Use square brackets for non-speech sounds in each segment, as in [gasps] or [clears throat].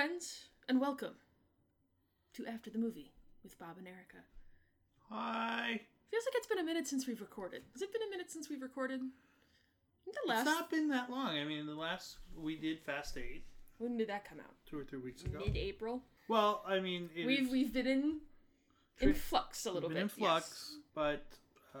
friends, and welcome to After the Movie with Bob and Erica. Hi. Feels like it's been a minute since we've recorded. Has it been a minute since we've recorded? The It's last. not been that long. I mean, the last we did Fast Eight When did that come out? two or three weeks ago. Mid-April. Well, I mean, it We've is- we've been in in flux a little bit. in flux, yes. but uh,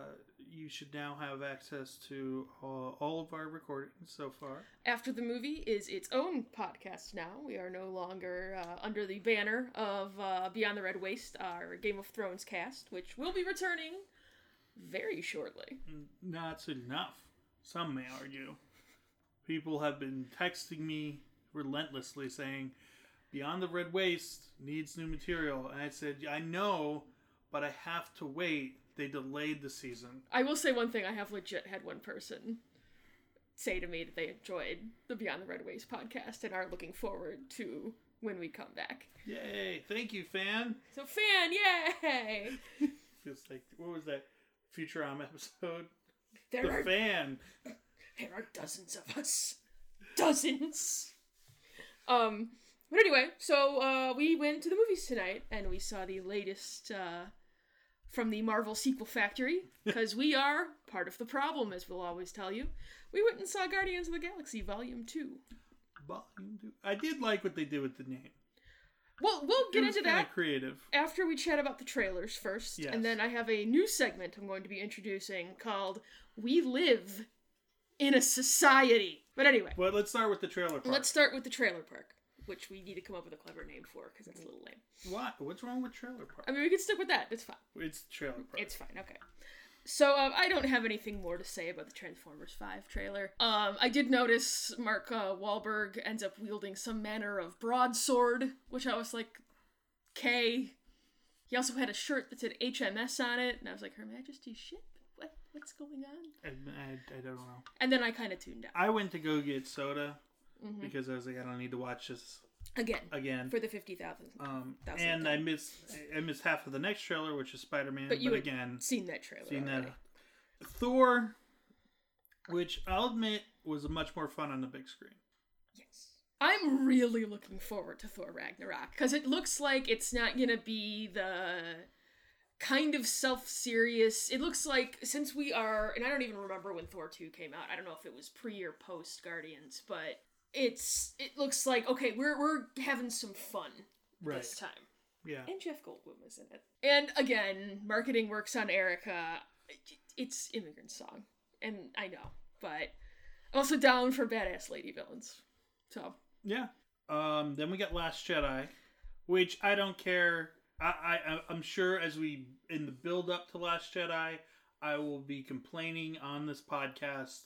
you should now have access to all, all of our recordings so far. After the movie is its own podcast now. We are no longer uh, under the banner of uh, Beyond the Red Waste, our Game of Thrones cast, which will be returning very shortly. That's enough. Some may argue. People have been texting me relentlessly saying, Beyond the Red Waste needs new material. And I said, I know, but I have to wait. They delayed the season. I will say one thing: I have legit had one person say to me that they enjoyed the Beyond the Red Waste podcast and are looking forward to when we come back. Yay! Thank you, fan. So, fan, yay! [laughs] Feels like what was that Futurama episode? There The are fan. there are dozens of us, dozens. Um, but anyway, so uh, we went to the movies tonight and we saw the latest uh, from the Marvel sequel factory [laughs] because we are part of the problem, as we'll always tell you. We went and saw Guardians of the Galaxy Volume Two. Volume two. I did like what they did with the name. Well, we'll get into that creative. after we chat about the trailers first, Yes. and then I have a new segment I'm going to be introducing called "We Live in a Society." But anyway, But let's start with the trailer part. let's start with the trailer park, which we need to come up with a clever name for because it's a little lame. What? What's wrong with trailer park? I mean, we can stick with that. It's fine. It's trailer part. It's fine. Okay. So um, I don't have anything more to say about the Transformers Five trailer. Um, I did notice Mark uh, Wahlberg ends up wielding some manner of broadsword, which I was like, "K." He also had a shirt that said HMS on it, and I was like, "Her Majesty's ship? What? What's going on?" I, I, I don't know. And then I kind of tuned out I went to go get soda Mm-hmm. because I was like, I don't need to watch this again again. for the fifty thousand. Um, and I missed I missed half of the next trailer, which is Spider Man. but But, you had again, seen that trailer. seen already. that Thor, which I'll admit was much more fun on the big screen. Yes. I'm really looking forward to Thor Ragnarok because it looks like it's not going to be the kind of self serious. It looks like since we are, and I don't even remember when Thor 2 came out. I don't know if it was pre or post Guardians, but it's it looks like okay, we're we're having some fun this time. Yeah. And Jeff Goldblum is in it. And again, marketing works on Erica. It's immigrant song, and I know, but I'm also down for badass lady villains. So Yeah. Um, then we got Last Jedi, which I don't care. I, I I'm sure as we in the build up to Last Jedi, I will be complaining on this podcast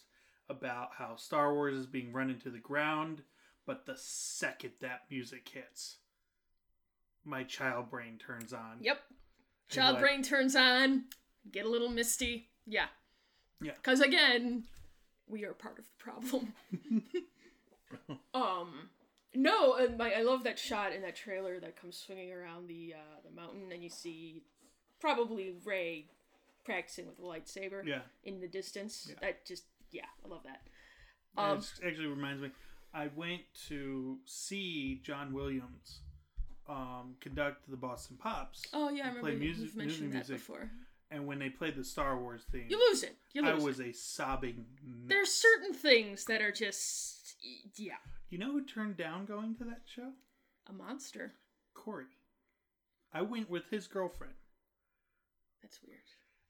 about how Star Wars is being run into the ground. But the second that music hits, my child brain turns on. Yep. Child like- brain turns on. Get a little misty. Yeah. Yeah. Because again, we are part of the problem. [laughs] um. No, my, I love that shot in that trailer that comes swinging around the uh, the mountain, and you see probably Rey practicing with a lightsaber Yeah. in the distance. Yeah. That just yeah, I love that. Um, it actually reminds me. I went to see John Williams um, conduct the Boston Pops. Oh yeah, I remember play music- you've mentioned music, that before. And when they played the Star Wars theme, You lose it. You I was it. a sobbing. mess. There's certain things that are just yeah, You know who turned down going to that show? a monster. Corey. I went with his girlfriend, That's weird.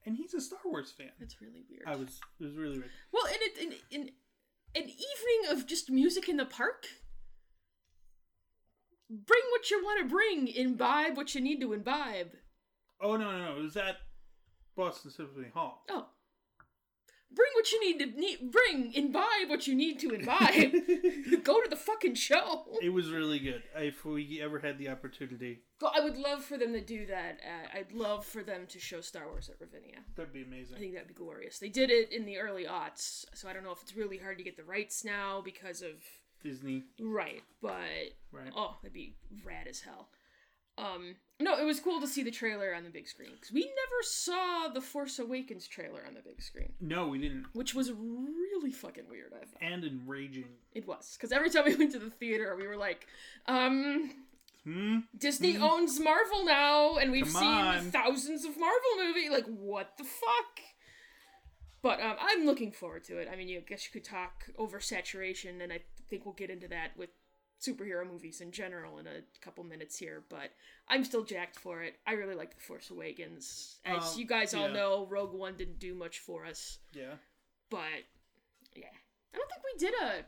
And he's a Star Wars fan. That's really weird. I was. It was really weird. Well, and it in, in an evening of just music in the park. Bring what you want to bring. Imbibe what you need to imbibe. Oh no, no, no! It was at Boston Symphony Hall. Oh. Bring what you need to need. Bring imbibe what you need to imbibe. [laughs] Go to the fucking show. It was really good. If we ever had the opportunity, I would love for them to do that. Uh, I'd love for them to show Star Wars at Ravinia. that'd be amazing I think that'd be glorious. They did it in the early aughts, so I don't know if it's really hard to get the rights now because of Disney, right. But right? oh, that'd be rad as hell. Um, no, it was cool to see the trailer on the big screen because we never saw the Force Awakens trailer on the big screen, No, we didn't. which was really fucking weird. I thought And enraging. it was because every time we [laughs] went to the theater, we were like, um, Hmm. Disney Hmm. owns Marvel now, and we've Come seen on. thousands of Marvel movies. Like, what the fuck? But um, I'm looking forward to it. I mean, you I guess you could talk oversaturation, and I think we'll get into that with superhero movies in general in a couple minutes here. But I'm still jacked for it. I really like The Force Awakens. As Um, you guys all yeah. know, Rogue One didn't do much for us, Yeah. but yeah, I don't think we did a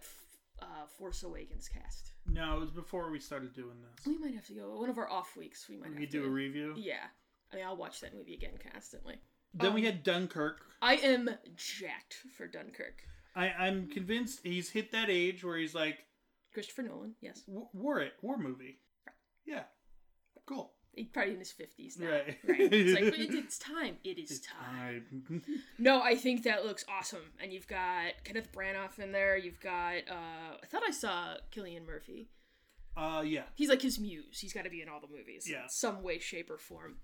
uh, Force Awakens cast. No, it was before we started doing this. We might have to go one of our off weeks. We might We have to do a review. Yeah. I mean, I'll watch that movie again constantly. Then we Um, had Dunkirk. I am jacked for Dunkirk. I, I'm convinced he's hit that age where he's like, Christopher Nolan, yes. w- war it, war movie. Yeah. Cool. He's probably in his 50s now. Right. It's like, but [laughs] it, it's time. It is It's time. time. [laughs] No, I think that looks awesome. And you've got Kenneth Branagh in there. You've got, uh, I thought I saw Cillian Murphy. uh, yeah. He's like his muse. He's got to be in all the movies. Yeah. In some way, shape, or form.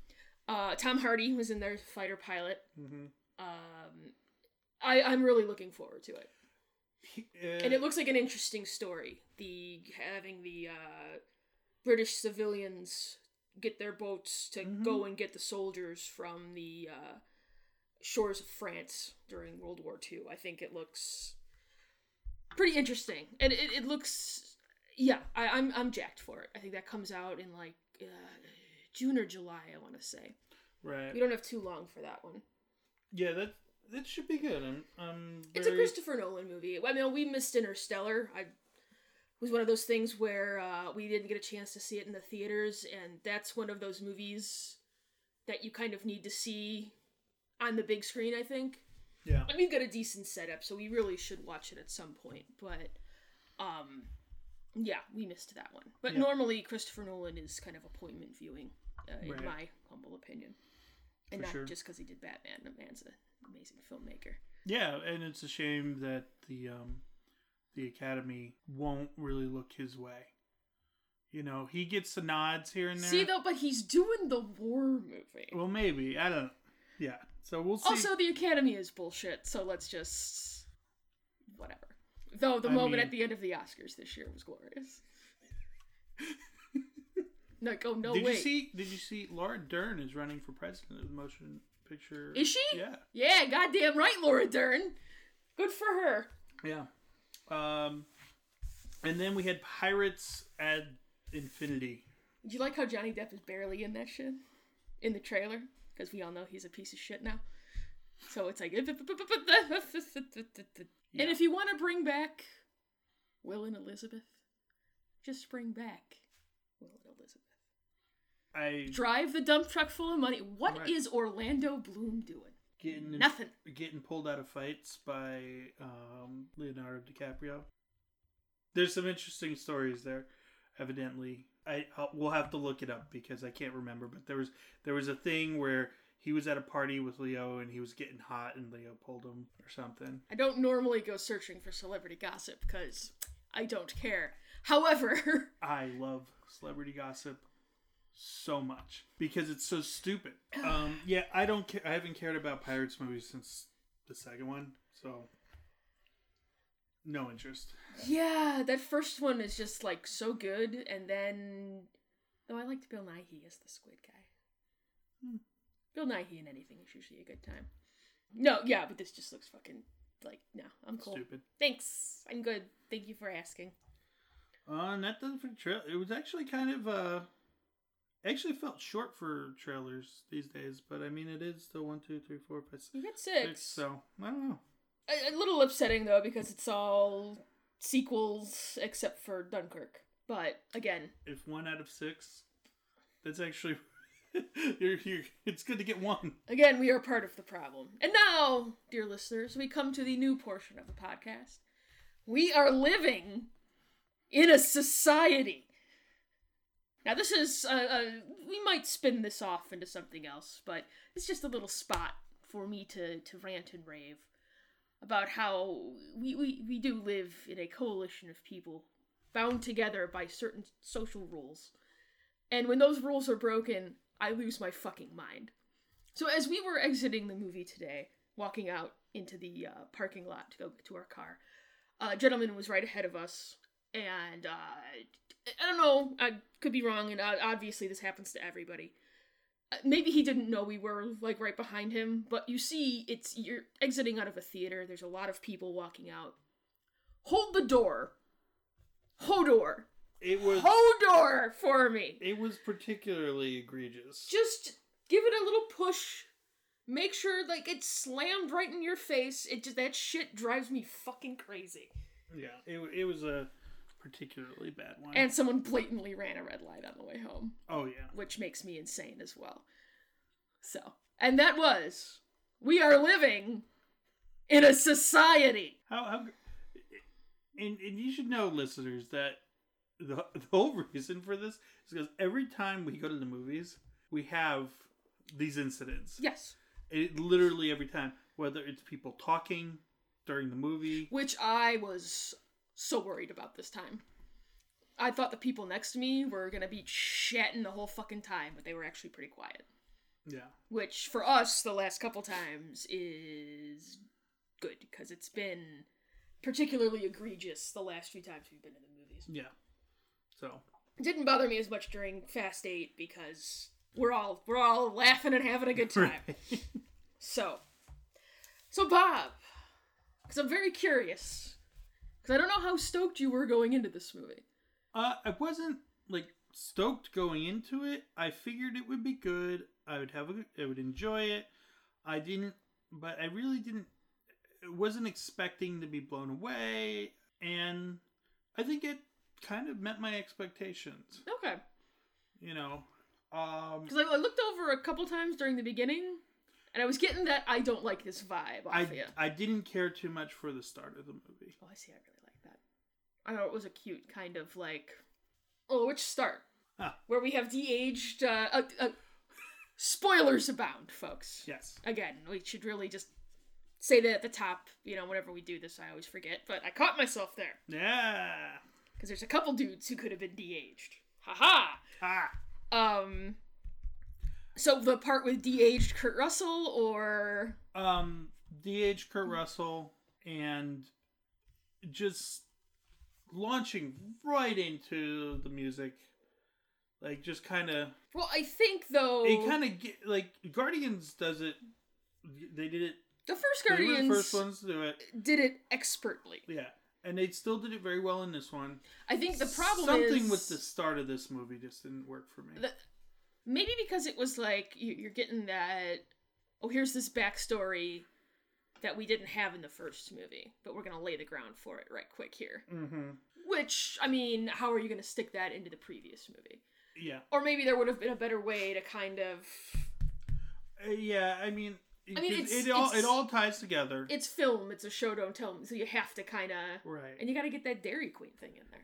Uh, Tom Hardy was in there, fighter pilot. Mm-hmm. Um, I, I'm really looking forward to it. Uh, and it looks like an interesting story. The having the uh, British civilians get their boats to Mhm. go and get the soldiers from the uh, shores of France during World War II. I think it looks pretty interesting, and it, it looks yeah. I, I'm I'm jacked for it. I think that comes out in like uh, June or July. I want to say right. we don't have too long for that one. Yeah, that that should be good. I'm, I'm It's a Christopher Nolan movie. I mean, we missed Interstellar. I it was one of those things where uh, we didn't get a chance to see it in the theaters, and that's one of those movies that you kind of need to see on the big screen. I think. Yeah. And we've got a decent setup, so we really should watch it at some point. But, um, yeah, we missed that one. But Yeah. normally, Christopher Nolan is kind of appointment viewing, uh, in Right. my humble opinion, and For not sure. just because he did Batman. Man's an amazing filmmaker. Yeah, and it's a shame that the um the Academy won't really look his way. You know, he gets the nods here and there. See though, but he's doing the war movie. Well, maybe I don't. Yeah, so we'll see. Also, the Academy is bullshit. So let's just whatever. Though the I moment mean- at the end of the Oscars this year was glorious. [laughs] like, oh no, did wait, you see? Did you see? Laura Dern is running for president of the motion picture. is she? Yeah, Yeah, goddamn right, Laura Dern. Good for her. yeah. Um, and then we had Pirates at Infinity. Do you like how Johnny Depp is barely in that shit in the trailer? Because we all know he's a piece of shit now. So it's like, [laughs] and if you want to bring back Will and Elizabeth, just bring back Will and Elizabeth. I Drive the dump truck full of money. What is Right. Orlando Bloom doing? getting Nothing. getting pulled out of fights by um, Leonardo DiCaprio. There's some interesting stories there. Evidently, I I'll, we'll have to look it up because I can't remember. But there was there was a thing where he was at a party with Leo and he was getting hot and Leo pulled him or something. I don't normally go searching for celebrity gossip because I don't care. However, [laughs] I love celebrity gossip so much because it's so stupid. Um, [sighs] yeah, I don't care. I haven't cared about pirates movies since the second one, so no interest. yeah, that first one is just like so good, and then though I liked Bill Nighy as the Squid Guy. Hmm. Bill Nighy in anything is usually a good time. No, yeah, but this just looks fucking like no, I'm cool. Stupid. Thanks, I'm good. Thank you for asking. Uh, and that does it for the trail. It was actually kind of uh, actually felt short for trailers these days, but I mean it is still one, two, three, four, five, six. We got six. So I don't know. a, a little upsetting though because it's all sequels except for Dunkirk. But again, If one out of six, that's actually [laughs] you're, you're, it's good to get one. again, we are part of the problem. And now, dear listeners, we come to the new portion of the podcast. We are living in a society. Now, this is uh, uh, we might spin this off into something else, but it's just a little spot for me to to rant and rave about how we, we, we do live in a coalition of people bound together by certain social rules And when those rules are broken, I lose my fucking mind. So as we were exiting the movie today, walking out into the uh, parking lot to go to our car, a gentleman was right ahead of us, and uh, I don't know, I could be wrong, and uh, obviously this happens to everybody. Uh, Maybe he didn't know we were like right behind him, but you see, it's you're exiting out of a theater. There's a lot of people walking out. Hold the door. Hodor. It was Hodor for me. it was particularly egregious. Just give it a little push. Make sure like it's slammed right in your face. It just that shit drives me fucking crazy. Yeah, it it was a particularly bad one. And someone blatantly ran a red light on the way home, oh yeah, which makes me insane as well. So, and that was we are living in a society. how how and and you should know, listeners, that the [laughs] the whole reason for this is because every time we go to the movies, we have these incidents. Yes, It literally every time, whether it's people talking during the movie. which I was so worried about this time. I thought the people next to me were gonna be chatting the whole fucking time, but they were actually pretty quiet. Yeah, which for us the last couple times is good because it's been particularly egregious the last few times we've been in the movies. yeah. So It didn't bother me as much during Fast 8 because we're all we're all laughing and having a good time. So, so Bob, because I'm very curious, because I don't know how stoked you were going into this movie. Uh, I wasn't like stoked going into it. I figured it would be good. I would have a, I would enjoy it. I didn't, but I really didn't. Wasn't expecting to be blown away, and I think it kind of met my expectations. Okay, You know, um, because I, I looked over a couple times during the beginning, and I was getting that I don't like this vibe off I. I didn't care too much for the start of the movie. Oh, I see. I really. I thought it was a cute kind of like, oh, which start Huh. where we have de-aged. Uh, uh, uh, spoilers abound, folks. Yes. Again, we should really just say that at the top. You know, whenever we do this, I always forget, but I caught myself there Yeah. because there's a couple dudes who could have been de-aged. Haha. Ah. Um. So the part with de-aged Kurt Russell, or Um, DH Kurt Russell and just launching right into the music, like just kind of well, I think though it kind of like Guardians does it. They did it. the first Guardians the first ones to do it. did it expertly. Yeah, and they still did it very well in this one. I think the problem something is with the start of this movie just didn't work for me. the- maybe because it was like you- you're getting that. Oh, here's this backstory that we didn't have in the first movie, but we're gonna lay the ground for it right quick here. mm-hmm. Which I mean, how are you gonna stick that into the previous movie? Yeah, Or maybe there would have been a better way to kind of. Uh, yeah. I mean, I mean, it, it's- it all it all ties together. It's film. It's a show don't tell. So you have to kind of. right. And you got to get that Dairy Queen thing in there.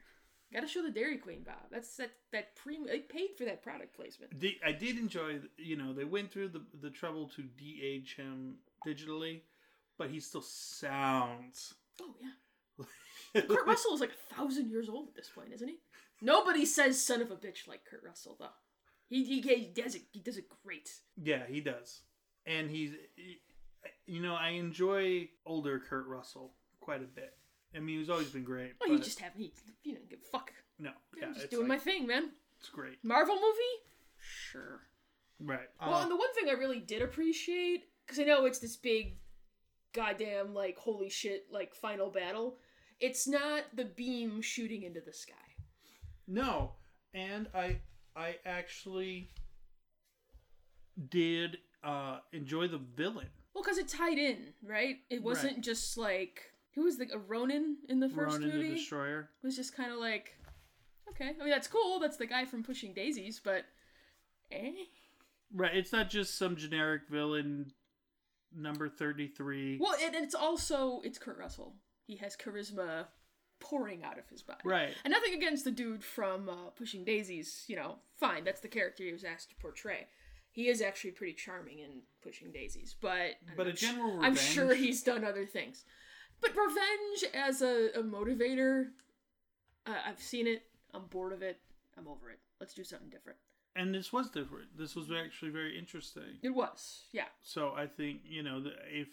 Got to show the Dairy Queen, Bob. That's that that pre. They paid for that product placement. Di- I did enjoy, you know, they went through the the trouble to de-age him digitally, but he still sounds. Oh yeah. [laughs] Kurt Russell is like a thousand years old at this point, isn't he? Nobody says "son of a bitch" like Kurt Russell, though. He he, he does it. He does it great. yeah, he does, and he's, he- you know, I enjoy older Kurt Russell quite a bit. I mean, he's always been great. Oh, you just have he. You know, give a fuck. no, yeah, I'm just doing like- my thing, man. It's great, Marvel movie? Sure. right? well, Uh, and the one thing I really did appreciate, because I know it's this big, goddamn, like, holy shit, like, final battle. It's not the beam shooting into the sky. No, and I I actually did uh enjoy the villain. Well, because it tied in, right? It wasn't just like who was the a Ronan in the first Ronan movie? the Destroyer. It was just kind of like, okay, I mean that's cool. That's the guy from Pushing Daisies, but eh. Right, it's not just some generic villain number 33. Well, and it's also it's Kurt Russell. He has charisma pouring out of his body. Right. And nothing against the dude from uh, Pushing Daisies. You know, fine. That's the character he was asked to portray. He is actually pretty charming in Pushing Daisies, but I'm But a general I'm sure he's done other things. But revenge as a, a motivator, uh, I've seen it. I'm bored of it. I'm over it. Let's do something different. And this was different. This was actually very interesting. It was, yeah. So I think you know if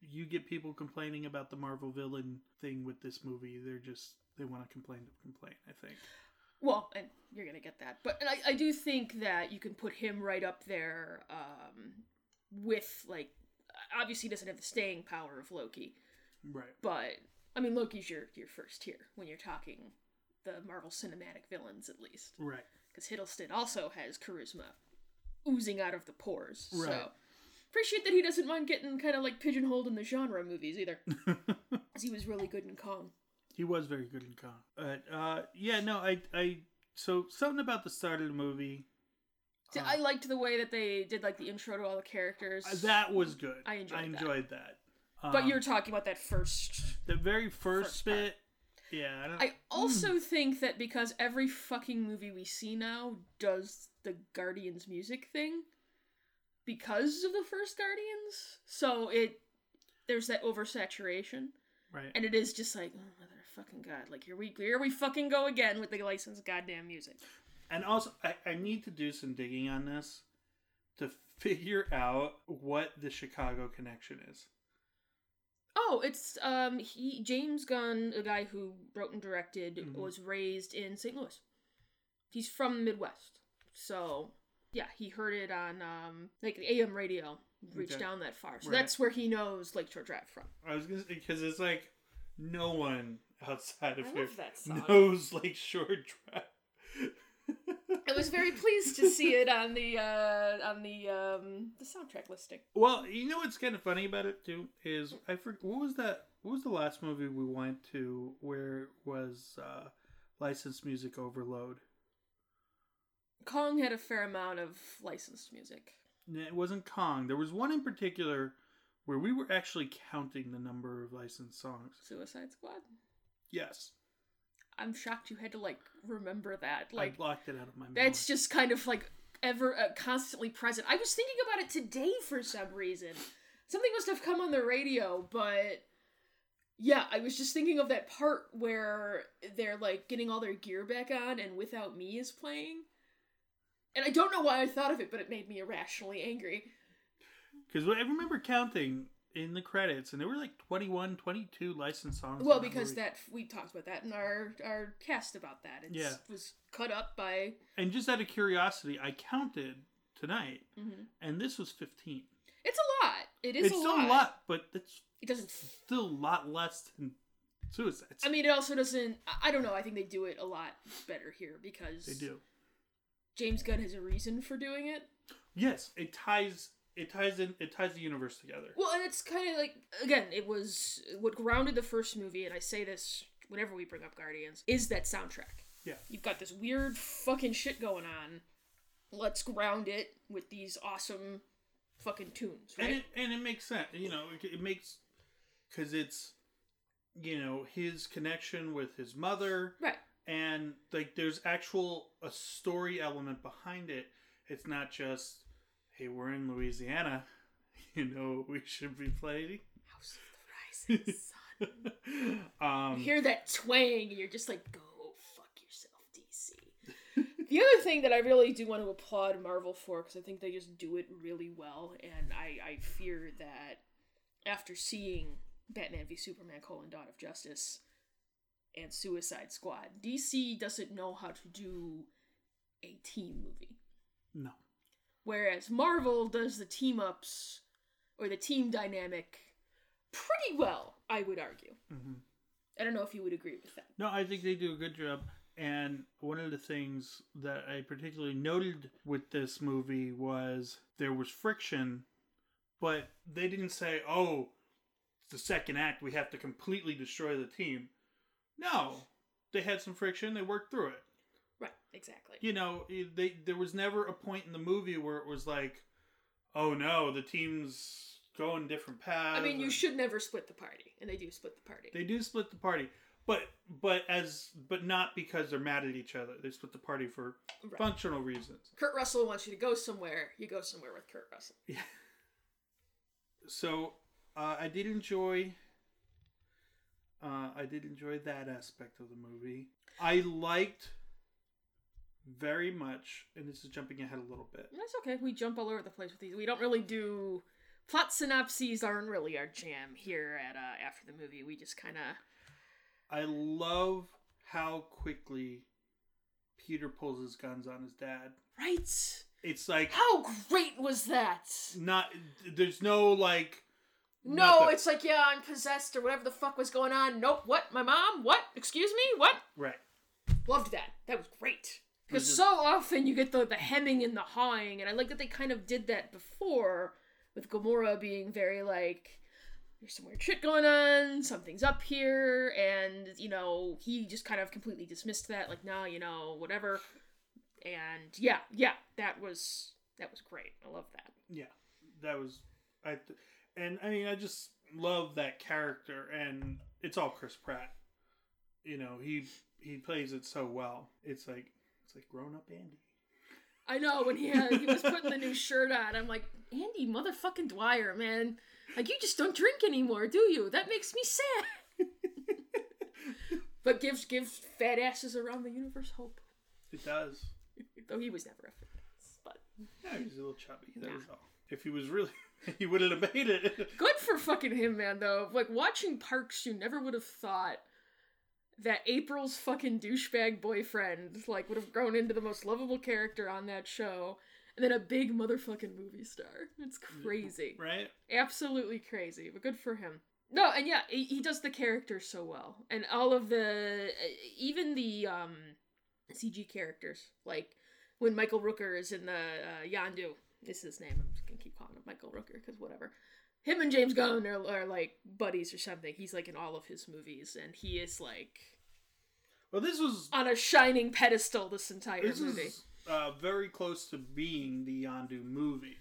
you get people complaining about the Marvel villain thing with this movie, they're just they want to complain to complain. I think. Well, and you're gonna get that, but and I, I do think that you can put him right up there um, with like obviously he doesn't have the staying power of Loki, Right. but I mean Loki's your your first tier when you're talking the Marvel cinematic villains at least, Right. Because Hiddleston also has charisma oozing out of the pores. Right. So appreciate that he doesn't mind getting kind of like pigeonholed in the genre movies either, [laughs] because he was really good in Kong. he was very good in Kong. But uh, yeah, no, I I so something about the start of the movie. See, uh, I liked the way that they did like the intro to all the characters. Uh, that was good. I enjoyed I that. enjoyed that. but Um, you're talking about that first the very first, first bit. Yeah, I don't. I [clears throat] also think that because every fucking movie we see now does the Guardians music thing because of the first Guardians, so it there's that oversaturation, right. and it is just like, oh mother fucking god, like here we here we fucking go again with the licensed goddamn music. And also, I, I need to do some digging on this to figure out what the Chicago connection is. Oh, it's um he James Gunn, a guy who wrote and directed, Mhm. was raised in St. Louis. He's from the Midwest. So, yeah, he heard it on um like the AM radio reached Okay. down that far. So Right. that's where he knows Lakeshore Drive from. I was gonna because it's like no one outside of I here love that song. knows Lakeshore Drive. [laughs] I was very pleased to see it on the uh on the um the soundtrack listing. Well, you know what's kind of funny about it too is I forget what was that. What was the last movie we went to where was uh, licensed music overload? Kong had a fair amount of licensed music. It wasn't Kong. There was one in particular where we were actually counting the number of licensed songs. Suicide Squad. Yes, I'm shocked you had to like remember that. I Like blocked it out of my mind. That's just kind of like ever uh, constantly present. I was thinking about it today for some reason. Something must have come on the radio, but yeah, I was just thinking of that part where they're like getting all their gear back on and Without Me is playing. And I don't know why I thought of it, but it made me irrationally angry. Because I remember counting in the credits, and there were like 21, 22 licensed songs. Well, because that we talked about that in our our cast about that. It Yeah. was cut up by And just out of curiosity, I counted tonight, Mhm. and this was 15. It's a lot. It is it's a still lot. a lot, but it's It doesn't still a lot less than Suicide. I mean, it also doesn't. I- I don't know. I think they do it a lot better here because they do. James Gunn has a reason for doing it. Yes, it ties. It ties in. It ties the universe together. Well, and it's kind of like again, it was what grounded the first movie, and I say this whenever we bring up Guardians, is that soundtrack. Yeah. You've got this weird fucking shit going on. Let's ground it with these awesome fucking tunes, right? and it and it makes sense. You know, it, it makes because it's you know his connection with his mother, right. and like there's actual a story element behind it. It's not just hey, we're in Louisiana. [laughs] You know what we should be playing. House of the Rising [laughs] Sun. um, You hear that twang, and you're just like, go fuck yourself, DC. the other thing that I really do want to applaud Marvel for, because I think they just do it really well, and I, I fear that after seeing Batman v Superman: colon, Dawn of Justice and Suicide Squad, DC doesn't know how to do a team movie. no, Whereas Marvel does the team ups or the team dynamic pretty well, I would argue. hmm I don't know if you would agree with that. no, I think they do a good job. And one of the things that I particularly noted with this movie was there was friction, but they didn't say, "Oh, it's the second act. We have to completely destroy the team." No, they had some friction. They worked through it. Exactly. you know, they there was never a point in the movie where it was like, oh no, the team's going different paths. I mean, you should never split the party, and they do split the party. They do split the party, but but as but not because they're mad at each other. They split the party for Right. functional reasons. Kurt Russell wants you to go somewhere. You go somewhere with Kurt Russell. Yeah. [laughs] So uh, I did enjoy. Uh, I did enjoy that aspect of the movie. I liked very much, and this is jumping ahead a little bit. That's okay. We jump all over the place with these. We don't really do plot synopses. Aren't really our jam here at uh, after the movie. We just kind of. I love how quickly Peter pulls his guns on his dad. Right. It's like How great was that? not. There's no like. No, nothing. it's like yeah, I'm possessed or whatever the fuck was going on. Nope. What? My mom? What? Excuse me? What? right. Loved that. That was great. Because just- so often you get the the hemming and the hawing, and I like that they kind of did that before with Gamora being very like, "There's some weird shit going on. Something's up here," and you know he just kind of completely dismissed that, like, "Nah, you know, whatever." And yeah, yeah, that was that was great. I love that. Yeah, that was I, th- and I mean I just love that character, and it's all Chris Pratt. You know he he plays it so well. It's like it's like grown up Andy. I know when he had, he was putting the new shirt on, I'm like, Andy, motherfucking Dwyer, man. Like you just don't drink anymore, do you? That makes me sad. [laughs] but gives gives fat asses around the universe hope. It does. [laughs] Though he was never a fat ass, but Yeah, he's a little chubby. That was all. If he was really, [laughs] he wouldn't have made it. good for fucking him, man. Though, like watching Parks, you never would have thought that April's fucking douchebag boyfriend like would have grown into the most lovable character on that show, and then a big motherfucking movie star. It's crazy. right? absolutely crazy but good for him no and yeah he, he does the character so well and all of the even the um cg characters like when michael rooker is in the uh, yondu is his name i'm just gonna keep calling him michael rooker because whatever him and james gunn are, are like buddies or something he's like in all of his movies and he is like Well, this was on a shining pedestal this entire this movie is uh, very close to being the Yondu movie.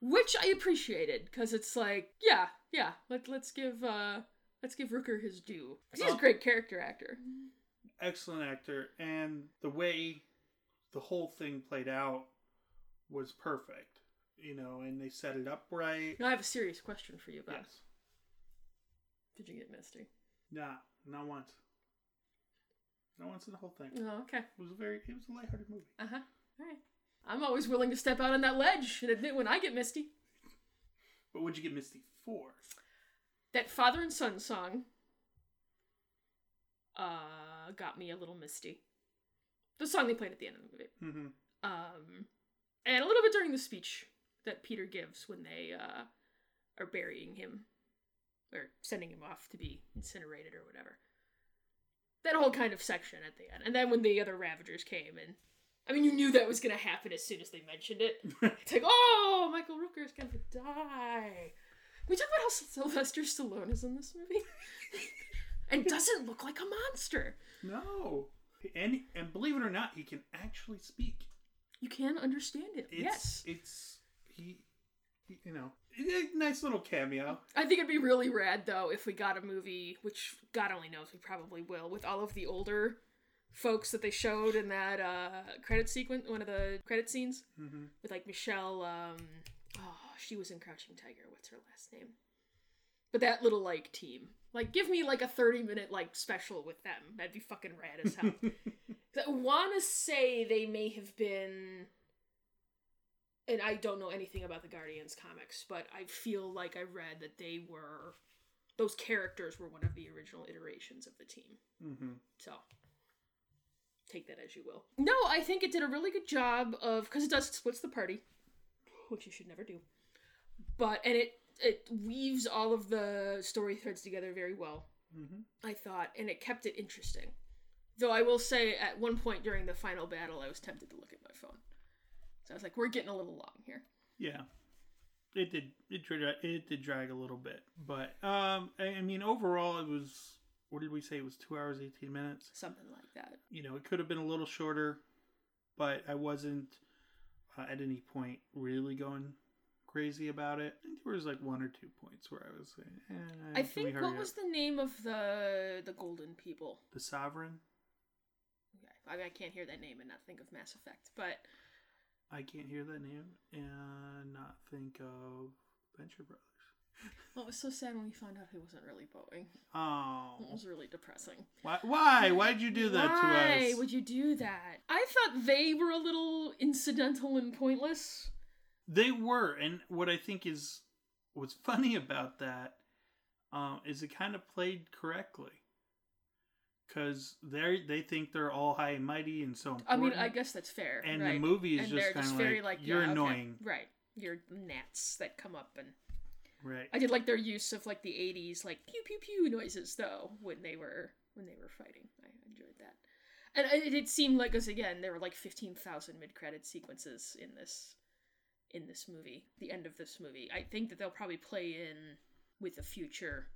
which I appreciated because it's like, yeah, yeah, let let's give uh let's give Rooker his due. He's a great character actor. Excellent actor, and the way the whole thing played out was perfect. You know, and they set it up right. Now I have a serious question for you, Bob. Yes. Did you get Misty? Nah, not once. Not once in the whole thing. Oh, okay. It was a very, it was a lighthearted movie. Uh huh. All right. I'm always willing to step out on that ledge and admit when I get Misty. But what'd you get Misty for? That father and son song uh got me a little misty. The song they played at the end of the movie. Mm-hmm. um, and a little bit during the speech that Peter gives when they uh, are burying him or sending him off to be incinerated or whatever. That whole kind of section at the end, and then when the other Ravagers came, and I mean, you knew that was gonna happen as soon as they mentioned it. [laughs] It's like, oh, Michael Rooker's gonna die. Can we talk about how Sylvester Stallone is in this movie, [laughs] and doesn't look like a monster. no. And and believe it or not, he can actually speak. You can understand him. It's, yes. It's he, he you know, a nice little cameo. I think it'd be really rad though if we got a movie, which God only knows we probably will, with all of the older folks that they showed in that uh, credit sequence, one of the credit scenes, Mm-hmm. with like Michelle. Um, oh, she was in Crouching Tiger. What's her last name? But that little like team, like, give me like a thirty minute like special with them. That'd be fucking rad as hell. [laughs] I want to say they may have been, and I don't know anything about the Guardians comics, but I feel like I read that they were, those characters were one of the original iterations of the team. mm-hmm. So take that as you will. No, I think it did a really good job of because it does splits the party, which you should never do. But and it it weaves all of the story threads together very well. Mm-hmm. I thought, and it kept it interesting. Though I will say, at one point during the final battle, I was tempted to look at my phone. So I was like, "We're getting a little long here." Yeah, it did. It dra- it did drag a little bit, but um, I, I mean, overall, it was. What did we say? It was two hours eighteen minutes. Something like that. You know, it could have been a little shorter, but I wasn't uh, at any point really going crazy about it. I think there was like one or two points where I was saying, eh, I think what up? was the name of the the golden people? the sovereign. Okay, I, mean, I can't hear that name and not think of Mass Effect, but I can't hear that name and not think of Venture Brothers. Well, it was so sad when we found out he wasn't really Bowie. Oh. It was really depressing. why? Why? Why'd you do that Why to us? Why would you do that? I thought they were a little incidental and pointless. They were, and what I think is what's [laughs] funny about that um, is it kind of played correctly because they they think they're all high and mighty and so Important. I mean, I guess that's fair. and right? the movie is and just kind of very like, like you're yeah, okay, annoying, right? You're gnats that come up and right? I did like their use of like the '80s like pew pew pew noises though when they were when they were fighting. I enjoyed that, and it, it seemed like as again there were like fifteen thousand mid credit sequences in this in this movie. The end of this movie. I think that they'll probably play in with the future.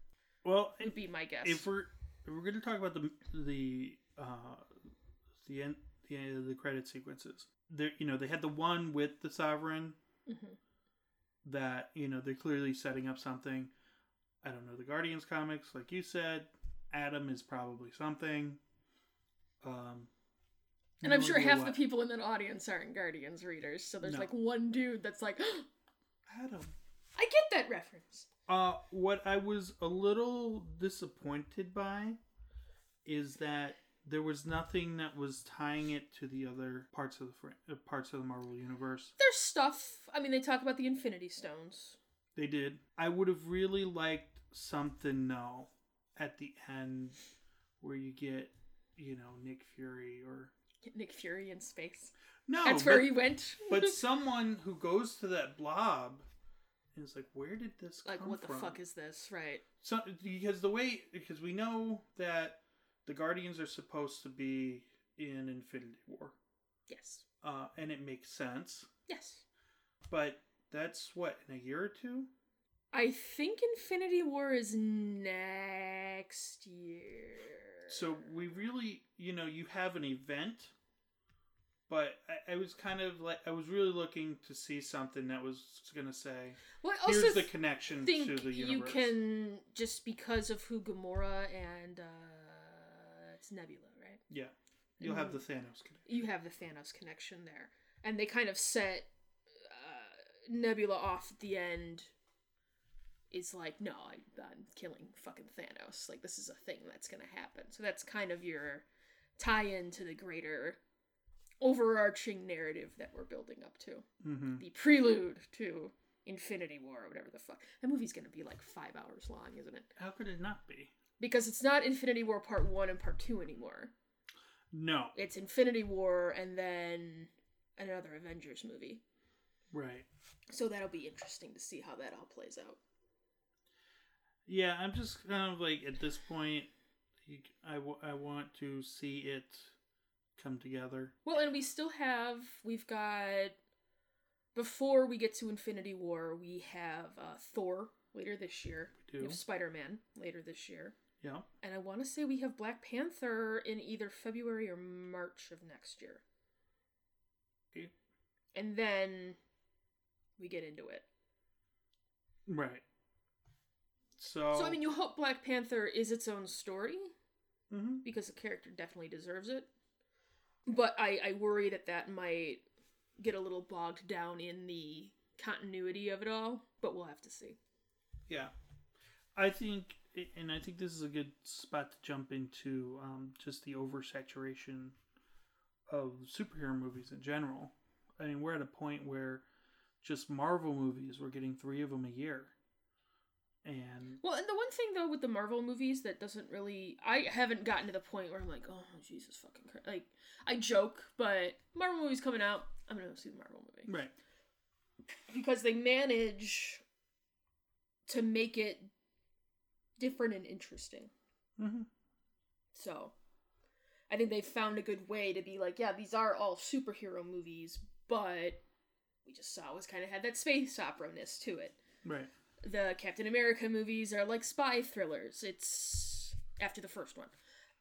Well, Would be my guess. if we're we're going to talk about the the uh, the end the end of the credit sequences, there you know they had the one with the sovereign Mhm. that you know they're clearly setting up something. I don't know the Guardians comics, like you said. Adam is probably something. Um, And I'm sure half the people in that audience aren't Guardians readers, so there's No. like one dude that's like, [gasps] Adam. I get that reference. Uh, what I was a little disappointed by is that there was nothing that was tying it to the other parts of the fr- uh, parts of the Marvel universe. There's stuff. I mean, they talk about the Infinity Stones. They did. I would have really liked something though at the end where you get, you know, Nick Fury or Nick Fury in space. no, That's but, where he went. but [laughs] someone who goes to that blob and is like, where did this like, what the from? fuck is this? Right. so because the way because we know that the Guardians are supposed to be in Infinity War, Yes. uh, and it makes sense. Yes. But that's what in a year or two. I think Infinity War is next year. So we really, you know, you have an event, but I, I was kind of like I was really looking to see something that was going to say, well, I "Here's the connection think to the universe." you can just because of who Gamora and uh, it's Nebula, right? Yeah, you'll have Mhm. the Thanos connection. you have the Thanos connection there, and they kind of set uh, Nebula off at the end. Is like, no, I, I'm killing fucking Thanos. Like, this is a thing that's gonna happen. So that's kind of your tie-in to the greater overarching narrative that we're building up to. Mm-hmm. The prelude to Infinity War, or whatever the fuck. That movie's gonna be like five hours long, isn't it? How could it not be? Because it's not Infinity War Part One and Part Two anymore. No, It's Infinity War and then another Avengers movie. right. So that'll be interesting to see how that all plays out. Yeah, I'm just kind of like at this point, I, w- I want to see it come together. Well, and we still have we've got before we get to Infinity War, we have uh, Thor later this year. We do. We have Spider Man later this year, Yeah. and I want to say we have Black Panther in either February or March of next year. Okay. And then we get into it. Right. So. So I mean, you hope Black Panther is its own story hmm because the character definitely deserves it. But I, I worry that that might get a little bogged down in the continuity of it all. But we'll have to see. Yeah. I think, and I think this is a good spot to jump into um, just the oversaturation of superhero movies in general. I mean, we're at a point where just Marvel movies, we're getting three of them a year. And Well, and the one thing though with the Marvel movies that doesn't really, I haven't gotten to the point where I'm like, oh Jesus fucking Christ. Like, I joke, but Marvel movies coming out, I'm gonna go see the Marvel movie right, because they manage to make it different and interesting. hmm So, I think they've found a good way to be like, yeah, these are all superhero movies, but we just saw was kind of had that space opera ness to it. right, The Captain America movies are like spy thrillers. It's after the first one.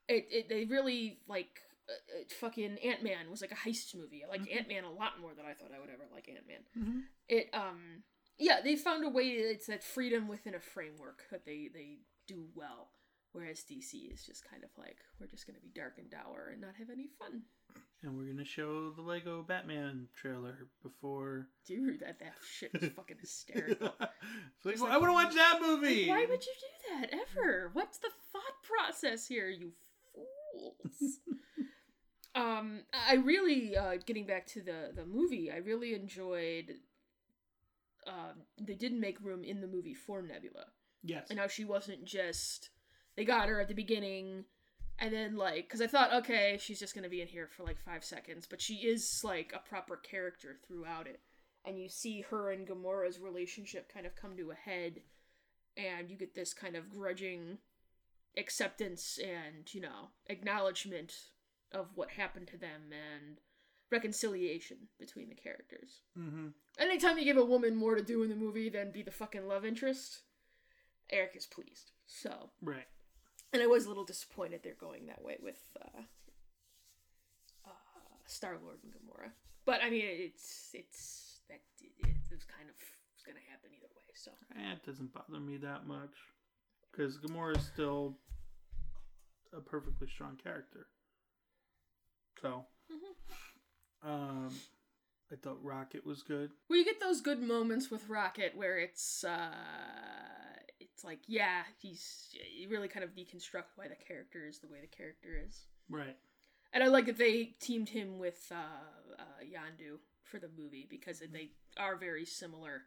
It, it they really like uh, uh, fucking Ant Man was like a heist movie. I liked Mhm. Ant Man a lot more than I thought I would ever like Ant Man. hmm It um yeah they found a way. It's that freedom within a framework that they they do well. Whereas DC is just kind of like we're just gonna be dark and dour and not have any fun. And we're gonna show the Lego Batman trailer before. Dude, that that shit was fucking hysterical. [laughs] it's like, well, like, I want to watch that movie. Like, why would you do that ever? What's the thought process here, you fools? [laughs] um, I really, uh, getting back to the the movie, I really enjoyed. Um, they didn't make room in the movie for Nebula, Yes. and how she wasn't just. They got her at the beginning, and then like, because I thought, okay, she's just gonna be in here for like five seconds, but she is like a proper character throughout it, and you see her and Gamora's relationship kind of come to a head and you get this kind of grudging acceptance and you know acknowledgement of what happened to them and reconciliation between the characters Mm-hmm. anytime you give a woman more to do in the movie than be the fucking love interest eric is pleased so Right. And i was a little disappointed they're going that way with uh, uh, star lord and gamora but i mean it's it's that it, it was kind of it's gonna happen either way so Eh, it doesn't bother me that much because Gamora is still a perfectly strong character. So, um, I thought Rocket was good. Well, you get those good moments with Rocket where it's uh it's like, yeah, he's you really kind of deconstruct why the character is the way the character is. Right. And I like that they teamed him with uh, uh Yondu for the movie because they are very similar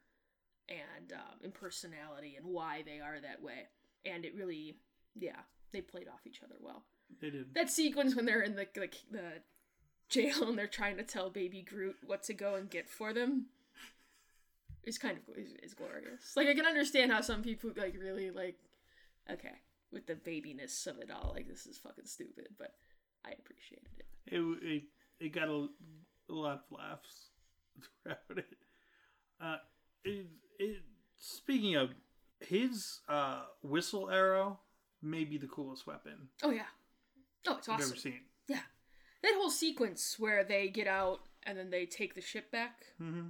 and um, in personality and why they are that way. And it really, yeah, they played off each other well. They did. That sequence when they're in the the, the jail [laughs] and they're trying to tell Baby Groot what to go and get for them is kind of is, is glorious. Like I can understand how some people like really like okay with the babiness of it all. Like this is fucking stupid, but I appreciated it. It it, it got a, a lot of laughs throughout it. Uh, it, it. Speaking of his uh, whistle arrow, may be the coolest weapon Oh yeah, oh it's I've awesome. ever seen. Yeah, that whole sequence where they get out and then they take the ship back hmm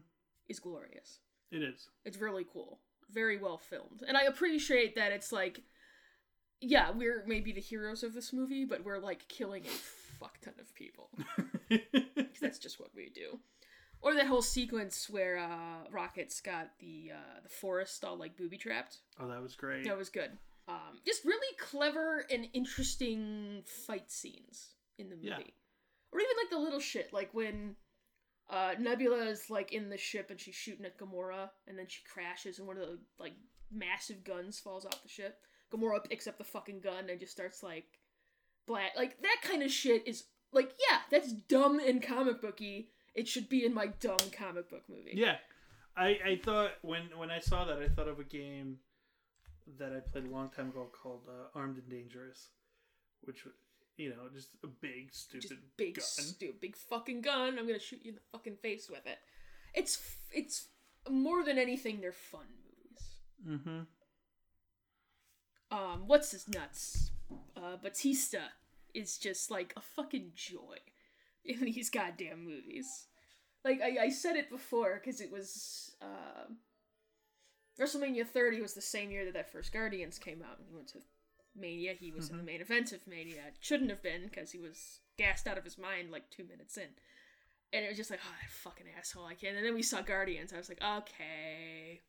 is glorious. It is. It's really cool. Very well filmed. And I appreciate that it's like yeah, we're maybe the heroes of this movie, but we're like killing a fuck ton of people. [laughs] 'Cause that's just what we do. Or that whole sequence where uh Rocket's got the uh the forest all like booby trapped. oh, that was great. That was good. Um just really clever and interesting fight scenes in the movie. Yeah. Or even like the little shit, like when uh, Nebula is like in the ship and she's shooting at Gamora, and then she crashes, and one of the like massive guns falls off the ship. Gamora picks up the fucking gun and just starts like, black like that kind of shit is like yeah, that's dumb and comic booky. It should be in my dumb comic book movie. Yeah, I I thought when when I saw that I thought of a game that I played a long time ago called uh, Armed and Dangerous, which you know just a big stupid just big, gun. stupid, big fucking gun. I'm gonna shoot you in the fucking face with it. It's f- it's more than anything, they're fun movies. mm-hmm. um what's his nuts uh batista is just like a fucking joy [laughs] in these goddamn movies like i, I said it before because it was uh, wrestlemania 30 was the same year that that first guardians came out and he went to mania he was in the main event of mania It shouldn't have been because he was gassed out of his mind like two minutes in and it was just like oh that fucking asshole i can't and then we saw guardians i was like okay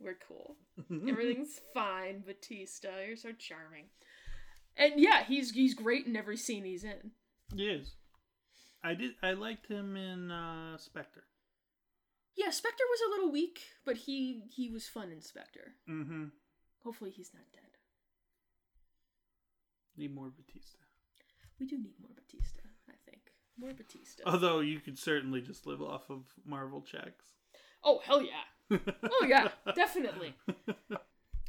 we're cool [laughs] Everything's fine, Batista. You're so charming. And yeah, he's he's great in every scene he's in. He is. I did. I liked him in uh, Spectre. Yeah, Spectre was a little weak, but he he was fun in Spectre. Mm-hmm. Hopefully he's not dead. Need more Batista. We do need more Batista, I think. More Batista. Although you could certainly just live off of Marvel checks. oh hell yeah. [laughs] Oh yeah, definitely.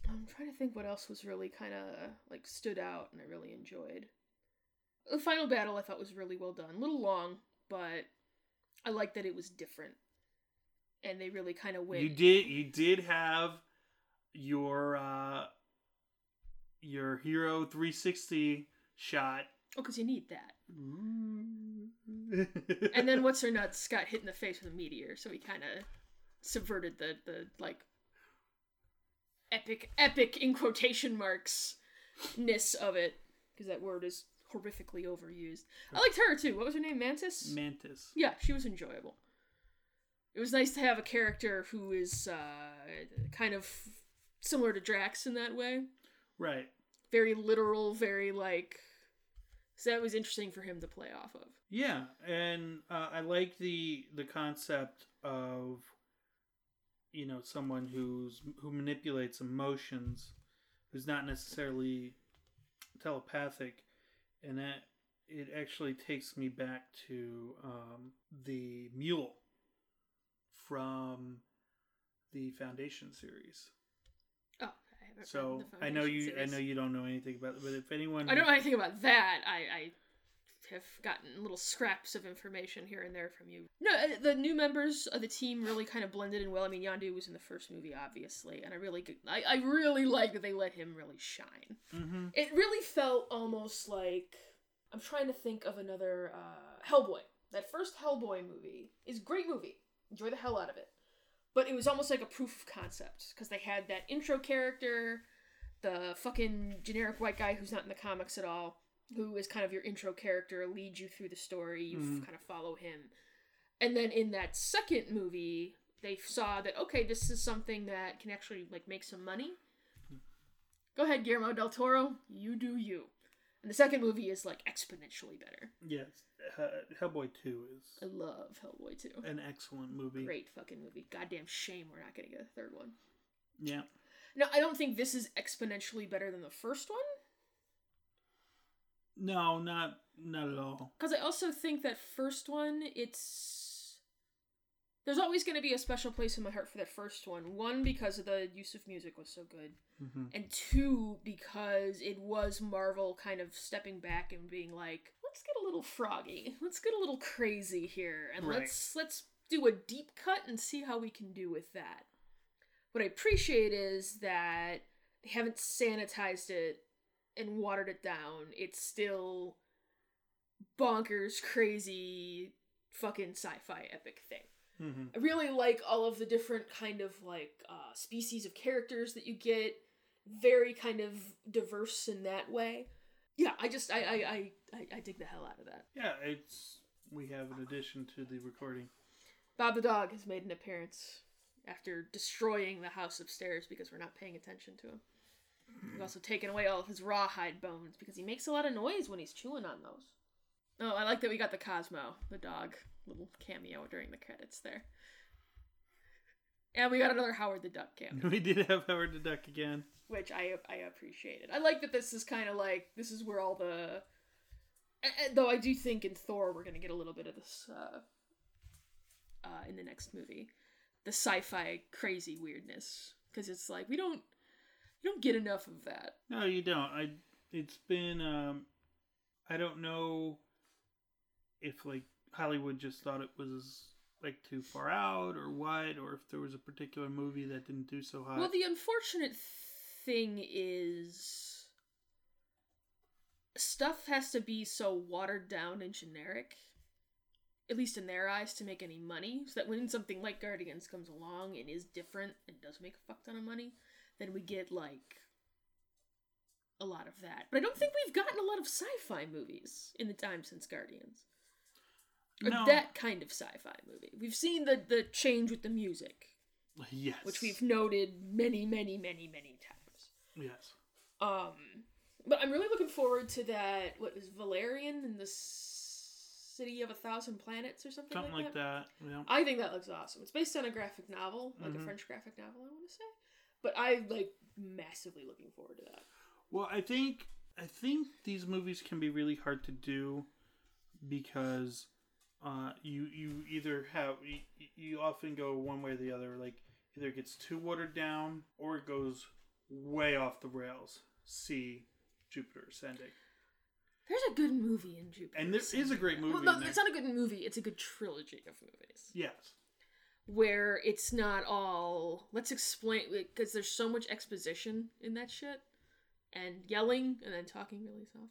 I'm trying to think what else was really kind of like stood out and I really enjoyed. The final battle I thought was really well done. A little long, but I liked that it was different. And they really kind of went. You did. You did have your uh, your hero 360 shot. Oh, because you need that. And then [laughs] what's her nuts got hit in the face with a meteor, so he kind of subverted the the like epic epic in quotation marks ness of it because that word is horrifically overused. I liked her too. What was her name? Mantis. Mantis. yeah, she was enjoyable. It was nice to have a character who is uh, kind of similar to Drax in that way. Right. Very literal, very like. So that was interesting for him to play off of. Yeah, and uh, I like the the concept of you know someone who's who manipulates emotions, who's not necessarily telepathic, and that it actually takes me back to um, the mule from the Foundation series. [laughs] So I know you I know you don't know anything about it, but if anyone I don't know anything about that. I, I have gotten little scraps of information here and there from you. No, uh, the new members of the team really kind of blended in well. I mean, Yondu was in the first movie, obviously, and I really, I, I really like that they let him really shine. Mhm. It really felt almost like I'm trying to think of another uh, Hellboy. That first Hellboy movie is great movie. Enjoy the hell out of it. But it was almost like a proof of concept because they had that intro character, the fucking generic white guy who's not in the comics at all, who is kind of your intro character, leads you through the story, you Mhm. kind of follow him. And then in that second movie, they saw that okay, this is something that can actually like make some money. Go ahead, Guillermo del Toro, you do you. And the second movie is like exponentially better. yes, uh, Hellboy Two is I love Hellboy 2. an excellent movie. Great fucking movie. Goddamn shame we're not gonna get a third one. Yeah. No, I don't think this is exponentially better than the first one. No, not not at all. Because I also think that first one, it's. There's always going to be a special place in my heart for that first one. One, because of the use of music was so good. hmm And two, because it was Marvel kind of stepping back and being like, let's get a little froggy. Let's get a little crazy here. And Right. let's let's do a deep cut and see how we can do with that. What I appreciate is that they haven't sanitized it and watered it down. It's still bonkers, crazy, fucking sci-fi epic thing. Hmm I really like all of the different kind of like uh, species of characters that you get. Very kind of diverse in that way. Yeah, I just I I I, I, I dig the hell out of that. Yeah, it's we have an addition to the recording. Bob the dog has made an appearance after destroying the house upstairs because we're not paying attention to him. We've also taken away all of his rawhide bones because he makes a lot of noise when he's chewing on those. Oh, I like that we got the Cosmo, the dog, little cameo during the credits there. And we got another Howard the Duck cameo. [laughs] We did have Howard the Duck again. which I I appreciated. I like that this is kind of like this is where all the though I do think in Thor we're gonna get a little bit of this uh, uh, in the next movie, the sci-fi crazy weirdness because it's like we don't you don't get enough of that. No, you don't. I. It's been. Um, I don't know if like Hollywood just thought it was like too far out or what, or if there was a particular movie that didn't do so hot. Well, the unfortunate thing is stuff has to be so watered down and generic, at least in their eyes, to make any money. So that when something like Guardians comes along and is different and does make a fuck ton of money, then we get like a lot of that. But I don't think we've gotten a lot of sci-fi movies in the time since Guardians. No. that kind of sci-fi movie. We've seen the the change with the music yes, which we've noted many, many, many, many times. yes. Um, but I'm really looking forward to that. What is Valerian in the City of a Thousand Planets or something, Something like that. Yeah. I think that looks awesome. It's based on a graphic novel, like Mhm. a French graphic novel, I want to say. But I like massively looking forward to that. Well, I think I think these movies can be really hard to do because uh, you you either have you, you often go one way or the other. Like either it gets too watered down or it goes way off the rails. See Jupiter Ascending. There's a good movie in Jupiter. And there is a great movie Well, no, it's not a good movie. It's a good trilogy of movies. Yes. where it's not all let's explain because there's so much exposition in that shit and yelling and then talking really softly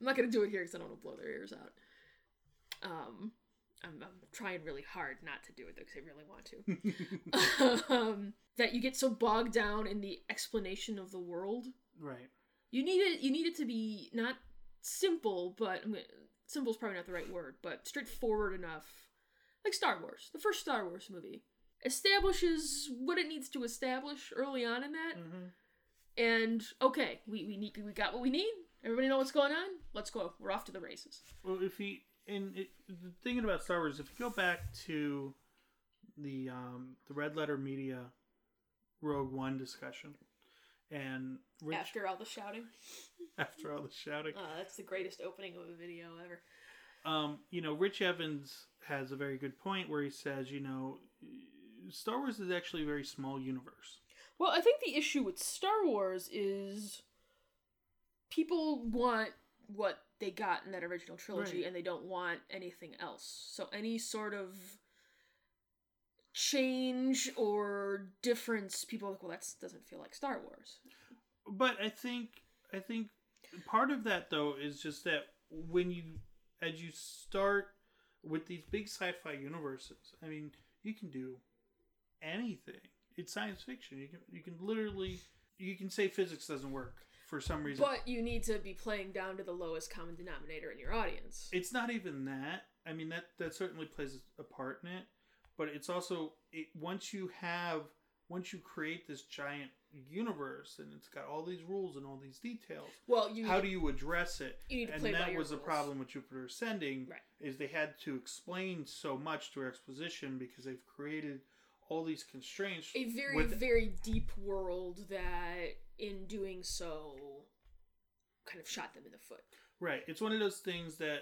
i'm not gonna do it here because i don't want to blow their ears out um I'm, I'm trying really hard not to do it though because i really want to [laughs] [laughs] um that you get so bogged down in the explanation of the world right. you need it you need it to be not simple, but I mean, simple is probably not the right word, but straightforward enough. Like Star Wars, the first Star Wars movie establishes what it needs to establish early on in that, Mhm. and okay, we we need we got what we need. Everybody know what's going on. Let's go. We're off to the races. Well, if you and it, the thinking about Star Wars, if you go back to the um, the Red Letter Media Rogue One discussion, and Rich, after, [laughs] After all the shouting, after all the shouting, uh, that's the greatest opening of a video ever. um, you know, Rich Evans has a very good point where he says, you know, Star Wars is actually a very small universe. Well, I think the issue with Star Wars is people want what they got in that original trilogy Right. and they don't want anything else. So any sort of change or difference, people are like, well, that doesn't feel like Star Wars. But I think I think part of that though is just that when you as you start with these big sci-fi universes, I mean, you can do anything. It's science fiction. You can you can literally you can say physics doesn't work for some reason. But you need to be playing down to the lowest common denominator in your audience. it's not even that. I mean that that certainly plays a part in it, but it's also it once you have once you create this giant universe and it's got all these rules and all these details. Well, you how do you address it? You need to and that was the problem with Jupiter Ascending. Right. Is they had to explain so much to exposition because they've created all these constraints. a very with- very deep world that in doing so kind of shot them in the foot. Right. It's one of those things that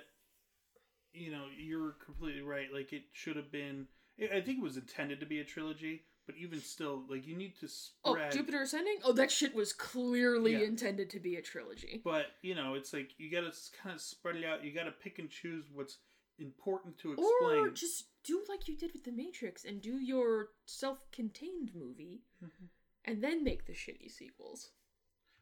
you know you're completely right. Like it should have been. I think it was intended to be a trilogy, but even still, like you need to oh, spread. Oh. Jupiter Ascending? Oh, that shit was clearly Yeah. intended to be a trilogy. But you know, it's like you got to kind of spread it out. You got to pick and choose what's important to explain. Or just do like you did with The Matrix and do your self contained movie Mhm. and then make the shitty sequels.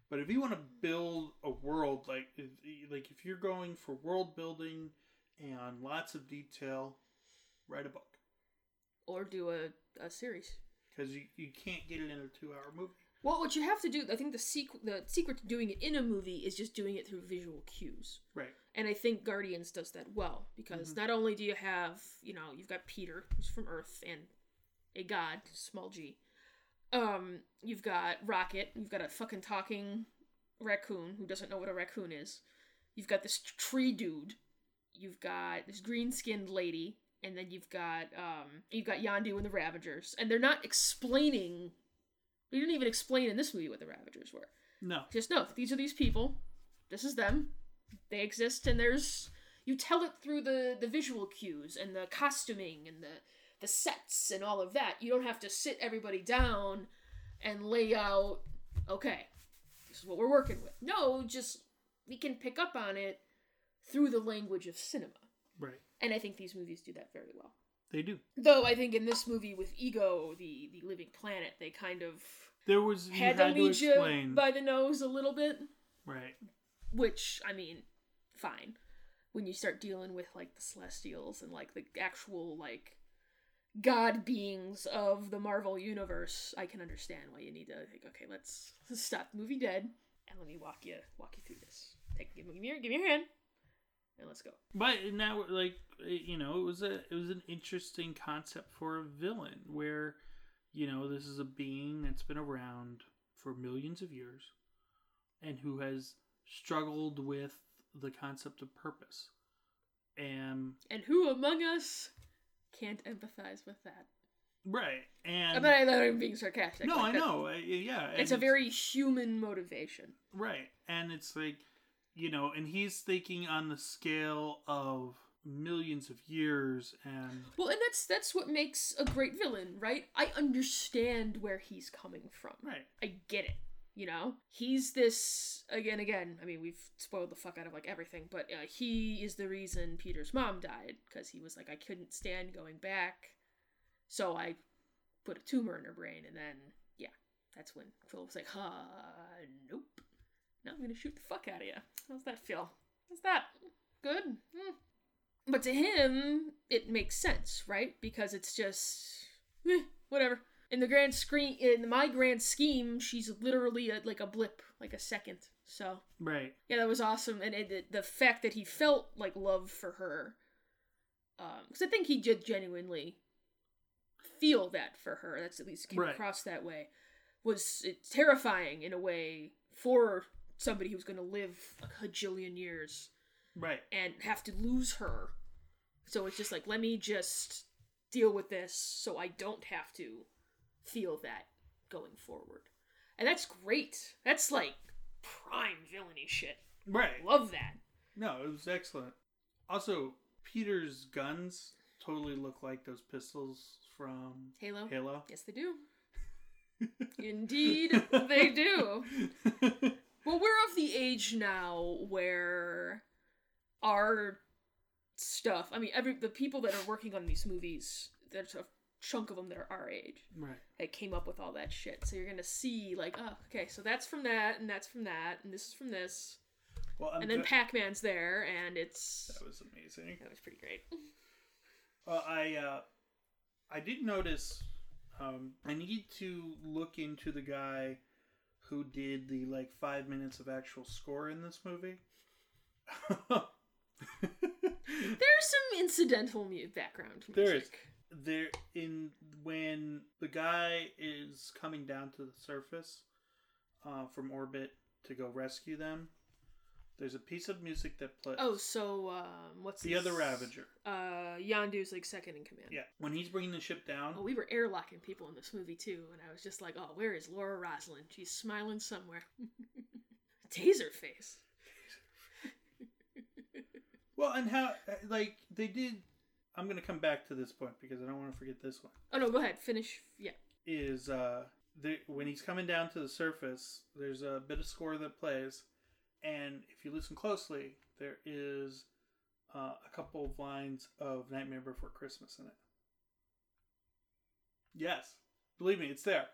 But if you want to build a world, like if- like if you're going for world building and lots of detail, write a book Or do a, a series. because you, you can't get it in a two hour movie. Well, what you have to do, I think the, sequ- the secret to doing it in a movie is just doing it through visual cues. Right. And I think Guardians does that well because Mhm. not only do you have, you know, you've got Peter, who's from Earth, and a god, small g. Um, you've got Rocket, you've got a fucking talking raccoon who doesn't know what a raccoon is. You've got this tree dude. You've got this green skinned lady, and then you've got um you've got Yondu and the Ravagers. And they're not explaining we didn't even explain in this movie what the Ravagers were No. just no. these are these people this is them they exist and there's you tell it through the the visual cues and the costuming and the the sets and all of that you don't have to sit everybody down and lay out okay this is what we're working with no just we can pick up on it through the language of cinema Right. and i think these movies do that very well They do. though i think in this movie with ego the the living planet they kind of There was had, had, to lead you by the nose a little bit right. Which I mean, fine. When you start dealing with like the Celestials and like the actual like god beings of the Marvel universe, I can understand why you need to think, okay, let's stop the movie dead and let me walk you walk you through this. Take give me your, give me your hand and let's go. But now, like you know, it was a it was an interesting concept for a villain where, you know, this is a being that's been around for millions of years, and who has struggled with the concept of purpose, and And who among us can't empathize with that? right, and I'm not, I'm being sarcastic. no, like, I that- know, uh, yeah, It's a very human motivation. Right. And it's like, you know, and he's thinking on the scale of millions of years and Well, and that's that's what makes a great villain, right? I understand where he's coming from. right. I get it. You know, he's this again. Again, I mean, we've spoiled the fuck out of like everything, but uh, he is the reason Peter's mom died because he was like, I couldn't stand going back, so I put a tumor in her brain, and then yeah, that's when Quill was like, "Huh, nope, now I'm gonna shoot the fuck out of you." How's that feel? How's that good? Hmm. But to him, it makes sense, right? Because it's just eh, whatever. In the grand screen, in my grand scheme, she's literally a, like a blip, like a second. So Right. yeah, that was awesome, and it, the fact that he felt like love for her, um, because I think he did genuinely feel that for her. That's at least came Right. across that way. Was it terrifying in a way for somebody who's going to live a cajillion years Right. and have to lose her. So it's just like, let me just deal with this so I don't have to feel that going forward. And that's great. That's like prime villainy shit. Right. Love that. No, it was excellent. Also, Peter's guns totally look like those pistols from Halo? Halo. Yes, they do. [laughs] Indeed, they do. [laughs] Well, we're of the age now where our stuff, I mean, every the people that are working on these movies, there's a chunk of them that are our age. right. that came up with all that shit. So you're gonna see like, oh, okay, so that's from that, and that's from that, and this is from this, Well, I'm and then go- Pac-Man's there, and it's that was amazing. that was pretty great. [laughs] Well, I uh, I did notice. Um, I need to look into the guy who did the like five minutes of actual score in this movie. [laughs] There's some incidental mu- background music. There is. There in when the guy is coming down to the surface uh, from orbit to go rescue them. There's a piece of music that plays. Oh, so um, what's the his- other Ravager. Uh, Yondu's like second in command. Yeah, when he's bringing the ship down. Oh, we were airlocking people in this movie too, and I was just like, oh, where is Laura Roslin? She's smiling somewhere. [laughs] Taser face. Well, and how uh, like they did. I'm gonna come back to this point because I don't want to forget this one. Oh no, go ahead, finish. Yeah. Is uh, the, when he's coming down to the surface, there's a bit of score that plays, and if you listen closely, there is uh, a couple of lines of Nightmare Before Christmas in it. Yes, believe me, it's there.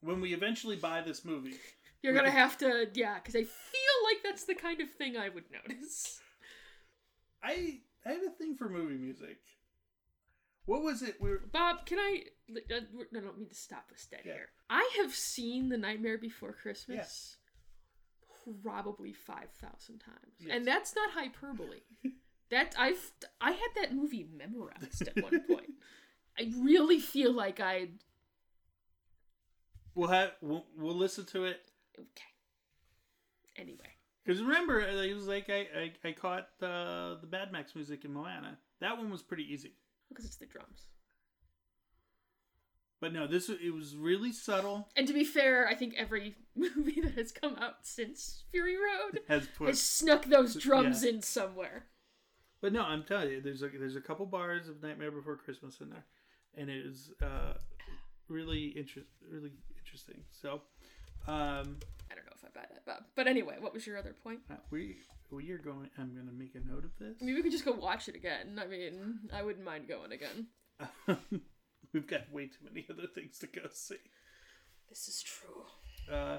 When we eventually buy this movie, [laughs] You're gonna have to, yeah, because I feel like that's the kind of thing I would notice. I I have a thing for movie music. What was it? We were Bob, can I? I don't mean to stop us dead Yeah. here. I have seen The Nightmare Before Christmas probably five thousand times, Yes. and that's not hyperbole. [laughs] that I've I had that movie memorized at one [laughs] point. I really feel like I we'll have we'll, we'll listen to it okay. Anyway, because remember it was like I I, I caught uh, the Mad Max music in Moana. That one was pretty easy. because it's the drums. But no, this it was really subtle. And to be fair, I think every [laughs] movie that has come out since Fury Road [laughs] Has put, has snuck those drums Yeah. in somewhere. but no, I'm telling you, there's a there's a couple bars of Nightmare Before Christmas in there, and it is uh, really interest really interesting. So, um, I don't know if I buy that, Bob. But anyway, what was your other point? uh, we we are going. I'm going to make a note of this. Maybe we could just go watch it again. I mean, I wouldn't mind going again. [laughs] We've got way too many other things to go see. This is true. Uh,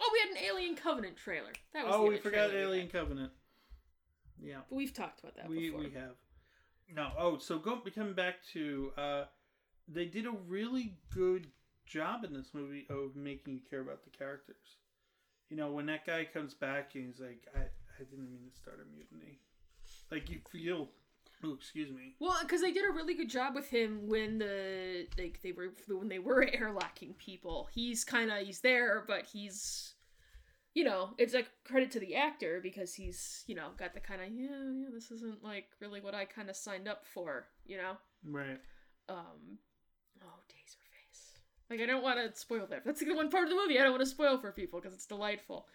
Oh, we had an Alien Covenant trailer. That was oh, we forgot trailer we Alien. Covenant. Yeah, But we've talked about that we before. we have. No, oh, so go coming back to uh, they did a really good job in this movie of making you care about the characters. You know, when that guy comes back and he's like, "I I didn't mean to start a mutiny," like you feel. Oh, excuse me. Well, because they did a really good job with him when the like they were when they were [laughs] airlocking people. He's kind of he's there, but he's you know it's a credit to the actor because he's you know got the kind of yeah yeah this isn't like really what I kind of signed up for you know Right. um like I don't want to spoil that that's the one part of the movie I don't want to spoil for people because it's delightful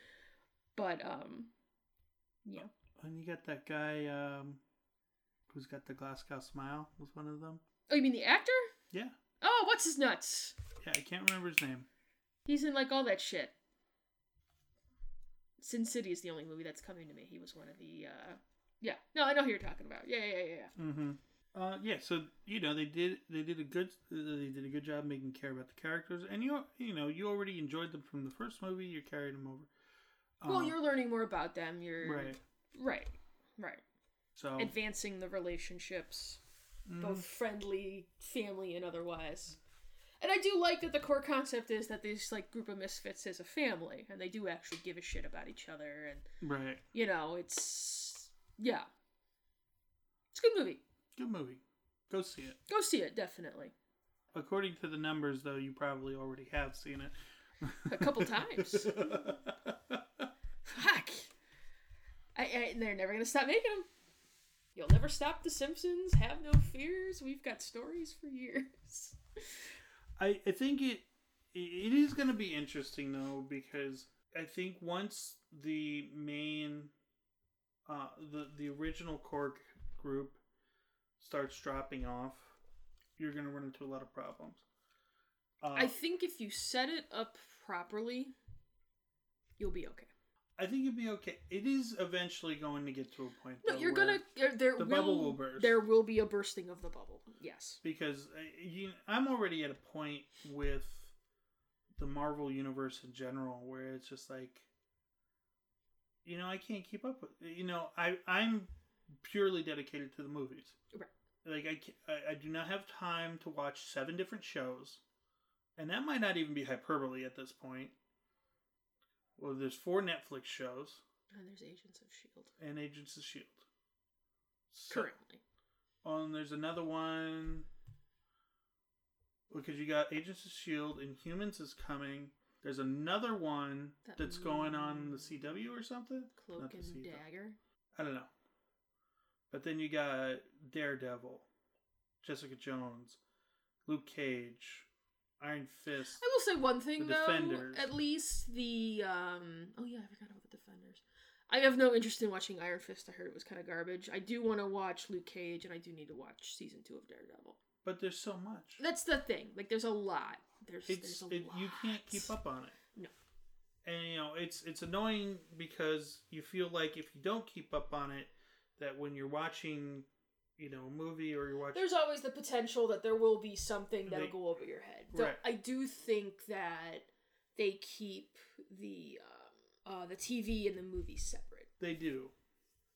but um yeah And you got that guy um, who's got the Glasgow smile. Was one of them. oh you mean the actor Yeah. oh what's his nuts Yeah, I can't remember his name. He's in like all that shit. Sin City is the only movie that's coming to me. He was one of the uh yeah. No, I know who you're talking about. Yeah, yeah, yeah, yeah. Mm-hmm. Uh, yeah, so you know they did they did a good they did a good job making care about the characters, and you you know you already enjoyed them from the first movie. You're carrying them over. Well, Um, you're learning more about them. You're right. right, right. So Advancing the relationships, mhm. both friendly, family, and otherwise. And I do like that the core concept is that this like group of misfits is a family, and they do actually give a shit about each other, and Right. you know, it's yeah, it's a good movie. Good movie. Go see it. Go see it, definitely. According to the numbers, though, you probably already have seen it. A couple [laughs] times. Fuck. I, I, they're never gonna stop making them. You'll never stop The Simpsons. Have no fears. We've got stories for years. I, I think it it is going to be interesting though because I think once the main uh, the the original core g- group starts dropping off, you're going to run into a lot of problems. Uh, I think if you set it up properly, you'll be okay. I think you'd be okay. It is eventually going to get to a point. No, you're gonna. There, there the will, bubble will burst. There will be a bursting of the bubble. Yes. because uh, you, I'm already at a point with the Marvel universe in general where it's just like, you know, I can't keep up with. You know, I I'm purely dedicated to the movies. Right. Like I, I I do not have time to watch seven different shows, and that might not even be hyperbole at this point. Well, there's four Netflix shows And there's Agents of Shield and Agents of Shield. So- currently. Oh, and there's another one because you got Agents of Shield and Humans is coming. There's another one That that's going on the CW or something. Cloak and CW. Dagger. I don't know. But then you got Daredevil, Jessica Jones, Luke Cage, Iron Fist. I will say one thing though. Defenders. At least the um. Oh yeah, I forgot about the Defenders. I have no interest in watching Iron Fist. I heard it was kind of garbage. I do want to watch Luke Cage, and I do need to watch season two of Daredevil. But there's so much. That's the thing. Like, there's a lot. There's, It's there's a it, lot. you can't keep up on it. No. and you know it's it's annoying because you feel like if you don't keep up on it that when you're watching you know a movie or you're watching There's always the potential that there will be something that'll They- go over your head. Though Right. I do think that they keep the um, uh, the TV and the movie separate. they do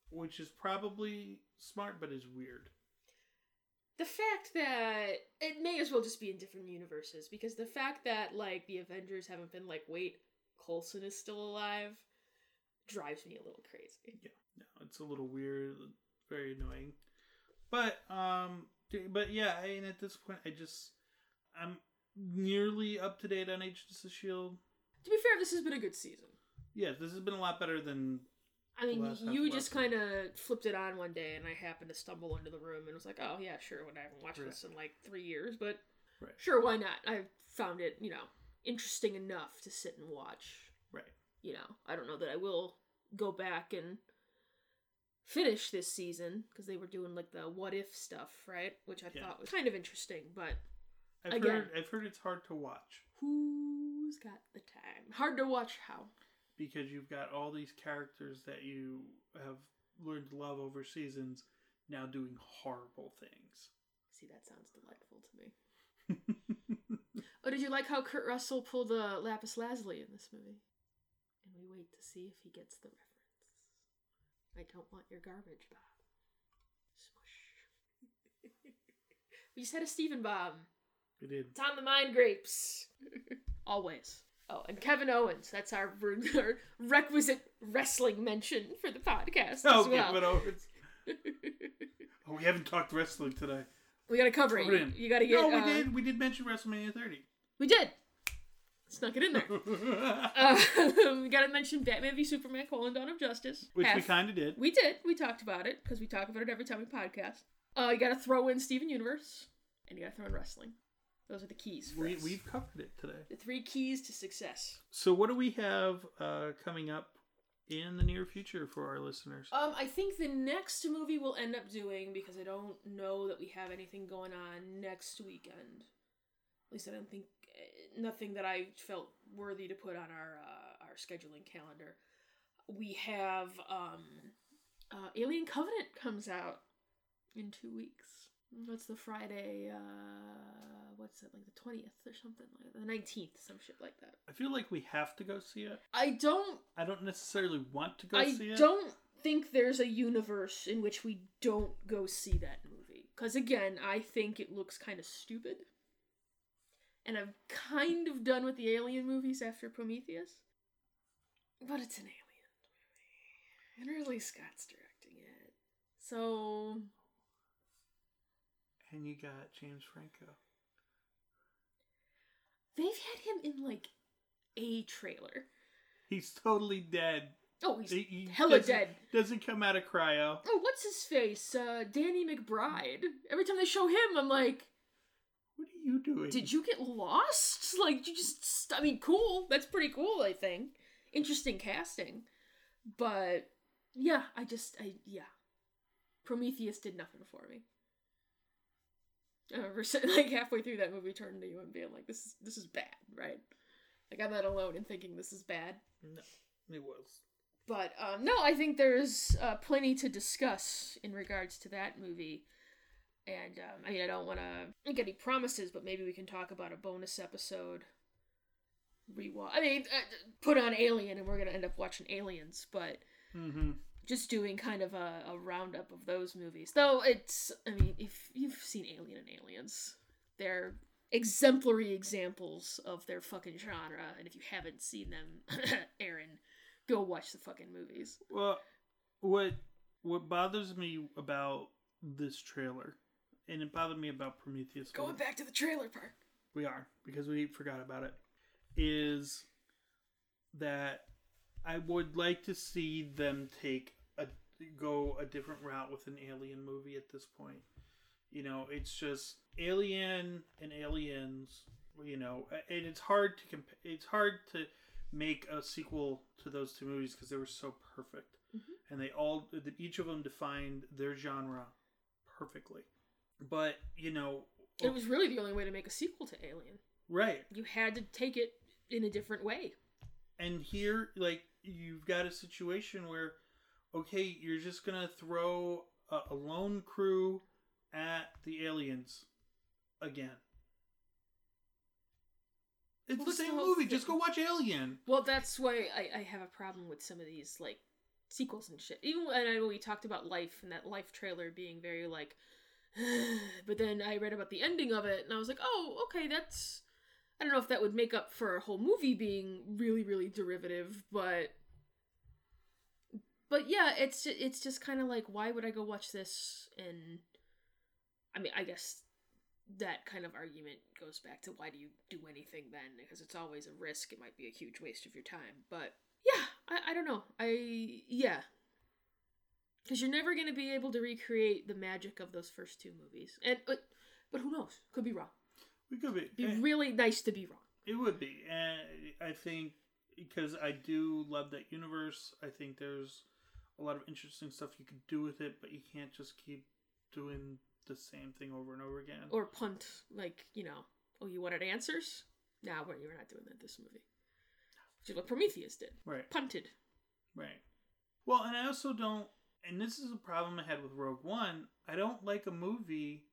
which is probably smart but is weird The fact that it may as well just be in different universes because the fact that like the Avengers haven't been like, wait, Coulson is still alive, drives me a little crazy. Yeah, no it's a little weird very annoying but um but yeah I mean at this point i just i'm nearly up to date on agents of shield To be fair, this has been a good season. yes this has been a lot better than I mean, you just kind of flipped it on one day, and I happened to stumble into the room and was like, "Oh yeah, sure." When I haven't watched Right. this in like three years, but Right. sure, why not? I found it, you know, interesting enough to sit and watch. You know, I don't know that I will go back and finish this season because they were doing like the what if stuff, right? Which I Yeah. thought was kind of interesting, but I've Again. heard I've heard it's hard to watch who's got the time? Hard to watch. How? because you've got all these characters that you have learned to love over seasons now doing horrible things. See, that sounds delightful to me. [laughs] Oh, did you like how Kurt Russell pulled a lapis lazuli in this movie? We wait to see if he gets the reference. I don't want your garbage, Bob. Smush. we just had a Steven bomb. We did. It's on the mind grapes. [laughs] Always. Oh, and Kevin Owens. That's our, [laughs] our requisite wrestling mention for the podcast Oh, as well. oh, it's, [laughs] oh, we haven't talked wrestling today. we gotta cover it. You, you gotta get. no, we uh, did. We did mention WrestleMania 30. We did. Snuck it in there. Uh, [laughs] we gotta mention Batman v Superman: colon Dawn of Justice. Which we kind of did. we did. We talked about it because we talk about it every time we podcast. Uh, you gotta throw in Steven Universe, and you gotta throw in wrestling. Those are the keys. We, us. we've covered it today. the three keys to success. So, what do we have uh, coming up in the near future for our listeners? Um, I think the next movie we'll end up doing because I don't know that we have anything going on next weekend. At least I don't think nothing that I felt worthy to put on our uh, our scheduling calendar. We have um, uh, Alien Covenant comes out in two weeks. What's the Friday? Uh, what's it like the twentieth or something like that? the nineteenth, some shit like that. I feel like we have to go see it. I don't I don't necessarily want to go I see it. I don't think there's a universe in which we don't go see that movie. Because again, I think it looks kind of stupid. And I'm kind of done with the Alien movies after Prometheus. But it's an Alien movie, and Ridley Scott's directing it, so And you got James Franco. they've had him in like a trailer. He's totally dead. Oh, he's He- he hella doesn't- dead. Doesn't come out of cryo. Oh, what's his face? Uh, Danny McBride. Every time they show him, I'm like, are you doing? did you get lost? [laughs] Like, you just, st- I mean, cool. That's pretty cool, I think. Interesting casting. But, yeah, I just, I, yeah. Prometheus did nothing for me. I remember [laughs] like, halfway through that movie, turning to you and being like, this is, this is bad, right? Like, I'm not alone in thinking this is bad. No, it was. But um, no, I think there's uh, plenty to discuss in regards to that movie. And um, I mean, I don't want to make any promises, but maybe we can talk about a bonus episode. Rewatch. I mean, uh, put on Alien, and we're gonna end up watching Aliens, but Mm-hmm. just doing kind of a, a roundup of those movies. Though it's, I mean, if you've seen Alien and Aliens, they're exemplary examples of their fucking genre. And if you haven't seen them, [laughs] Aaron, go watch the fucking movies. Well, what what bothers me about this trailer, and it bothered me about Prometheus. Going back to the trailer park. we are because we forgot about it. Is that I would like to see them take a go a different route with an alien movie at this point. You know, it's just Alien and Aliens. You know, and it's hard to comp- It's hard to make a sequel to those two movies because they were so perfect, Mhm. and they all each of them defined their genre perfectly. But you know, It was really the only way to make a sequel to Alien. right? You had to take it in a different way. and here like you've got a situation where okay you're just gonna throw a, a lone crew at the aliens again it's Well, the what's the same movie thing? just go watch alien Well, that's why I, I have a problem with some of these like sequels and shit. Even when I know we talked about Life and that Life trailer being very like, [sighs] but then I read about the ending of it and I was like, oh, okay, that's. I don't know if that would make up for a whole movie being really, really derivative, but. But yeah, it's it's just kind of like, why would I go watch this? And I mean, I guess that kind of argument goes back to why do you do anything then? Because it's always a risk. It might be a huge waste of your time. But yeah, I, I don't know. I yeah, because you're never gonna be able to recreate the magic of those first two movies. And but but who knows? Could be wrong. we could be Be eh, really nice to be wrong. it would be and i think because i do love that universe i think there's a lot of interesting stuff you could do with it but you can't just keep doing the same thing over and over again Or punt like you know. Oh, you wanted answers? Nah, we're you're not doing that this movie. Which is what Prometheus did. right Punted. Right. Well, and I also don't, and this is a problem I had with Rogue One. I don't like a movie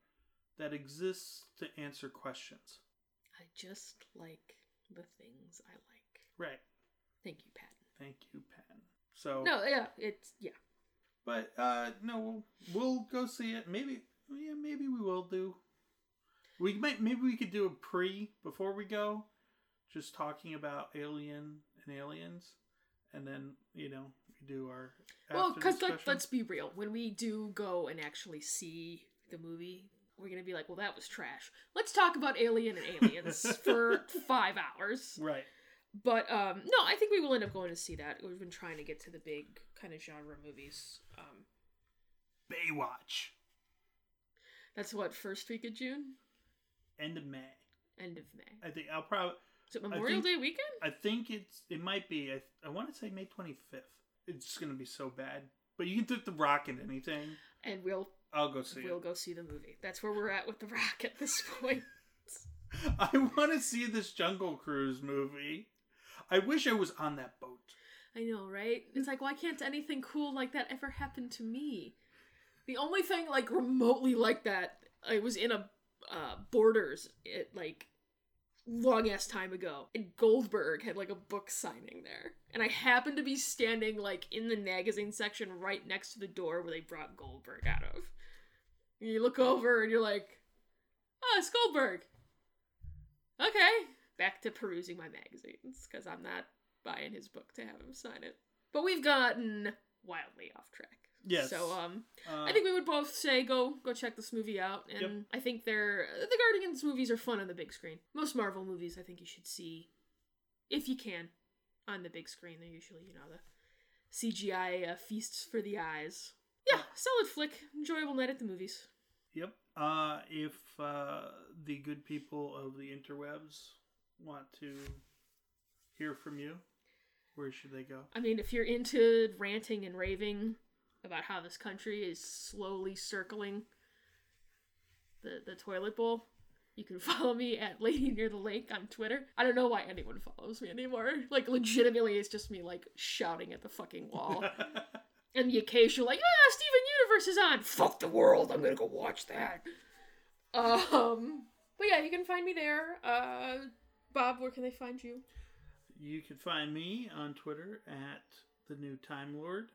that exists to answer questions. I just like the things I like. Right. Thank you, Pat. Thank you, Pan. So, No, yeah, it's yeah. but uh, no, we'll, we'll go see it. Maybe, yeah, maybe we will do. We might, maybe we could do a pre before we go, just talking about Alien and aliens, and then you know do our. Well, because let, let's be real. When we do go and actually see the movie, we're gonna be like, "Well, that was trash." Let's talk about Alien and Aliens [laughs] for five hours. right. But um, no, I think we will end up going to see that. We've been trying to get to the big kind of genre movies. Um, Baywatch. that's what first week of June, End of May. end of May. I think I'll probably. Is it Memorial think- Day weekend? I think it's. It might be. I, I want to say May twenty fifth. It's gonna be so bad. But you can throw the rock in anything. And we'll I'll go see we'll it. go see the movie. That's where we're at with the Rock at this [laughs] point. [laughs] I want to see this Jungle Cruise movie. I wish I was on that boat. I know, right? It's like, why can't anything cool like that ever happen to me? The only thing like remotely like that, I was in a uh, Borders it like long ass time ago, and Goldberg had like a book signing there, and I happened to be standing like in the magazine section right next to the door where they brought Goldberg out of. And you look over and you're like, oh, it's Goldberg. Okay, back to perusing my magazines because I'm not buying his book to have him sign it. But we've gotten wildly off track. Yes. So um, Uh, I think we would both say go go check this movie out, and Yep. I think they're the Guardians movies are fun on the big screen. Most Marvel movies, I think you should see, if you can, on the big screen. They're usually you know the CGI uh, feasts for the eyes. Yeah, solid flick, enjoyable night at the movies. Yep. Uh, if uh, the good people of the interwebs want to hear from you, where should they go? I mean, if you're into ranting and raving about how this country is slowly circling the the toilet bowl, you can [laughs] follow me at Lady Near the Lake on Twitter. I don't know why anyone follows me anymore. Like, legitimately, it's just me like shouting at the fucking wall, [laughs] and the occasional like, ah, Steven Universe is on. Fuck the world. I'm gonna go watch that. Um, but yeah, you can find me there. Uh, Bob, where can they find you? you can find me on Twitter at the new Time Lord.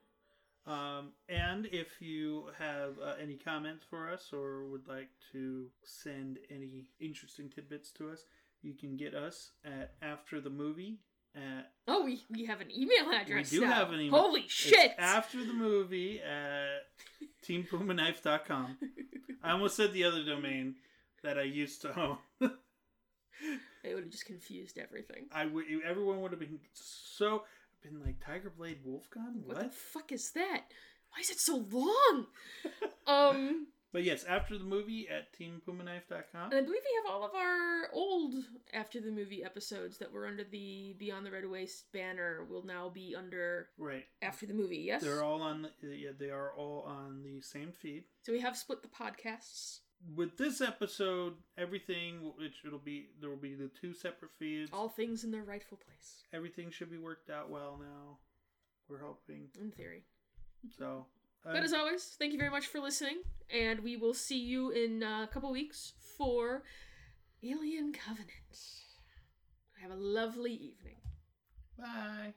Um, and if you have uh, any comments for us or would like to send any interesting tidbits to us, you can get us at after the movie at Oh, we, we have an email address. we do now. have an email. Holy it's shit! after the movie at [laughs] teampumaknife.com. I almost said the other domain that I used to own. It would have just confused everything. I would everyone would have been so been like Tiger Blade Wolfgun. What, What? the fuck is that? Why is it so long? [laughs] um, But yes, after the movie at teampumaknife.com. and I believe we have all of our old after the movie episodes that were under the Beyond the Red Waste banner will now be under Right. after the movie. Yes. They're all on the, yeah, they are all on the same feed. so we have split the podcasts. With this episode, everything which it'll be there will be the two separate feeds. All things in their rightful place, Everything should be worked out well now. We're hoping. in theory. So, uh, But as always, thank you very much for listening, and we will see you in uh, a couple weeks for Alien Covenant. Have a lovely evening. bye.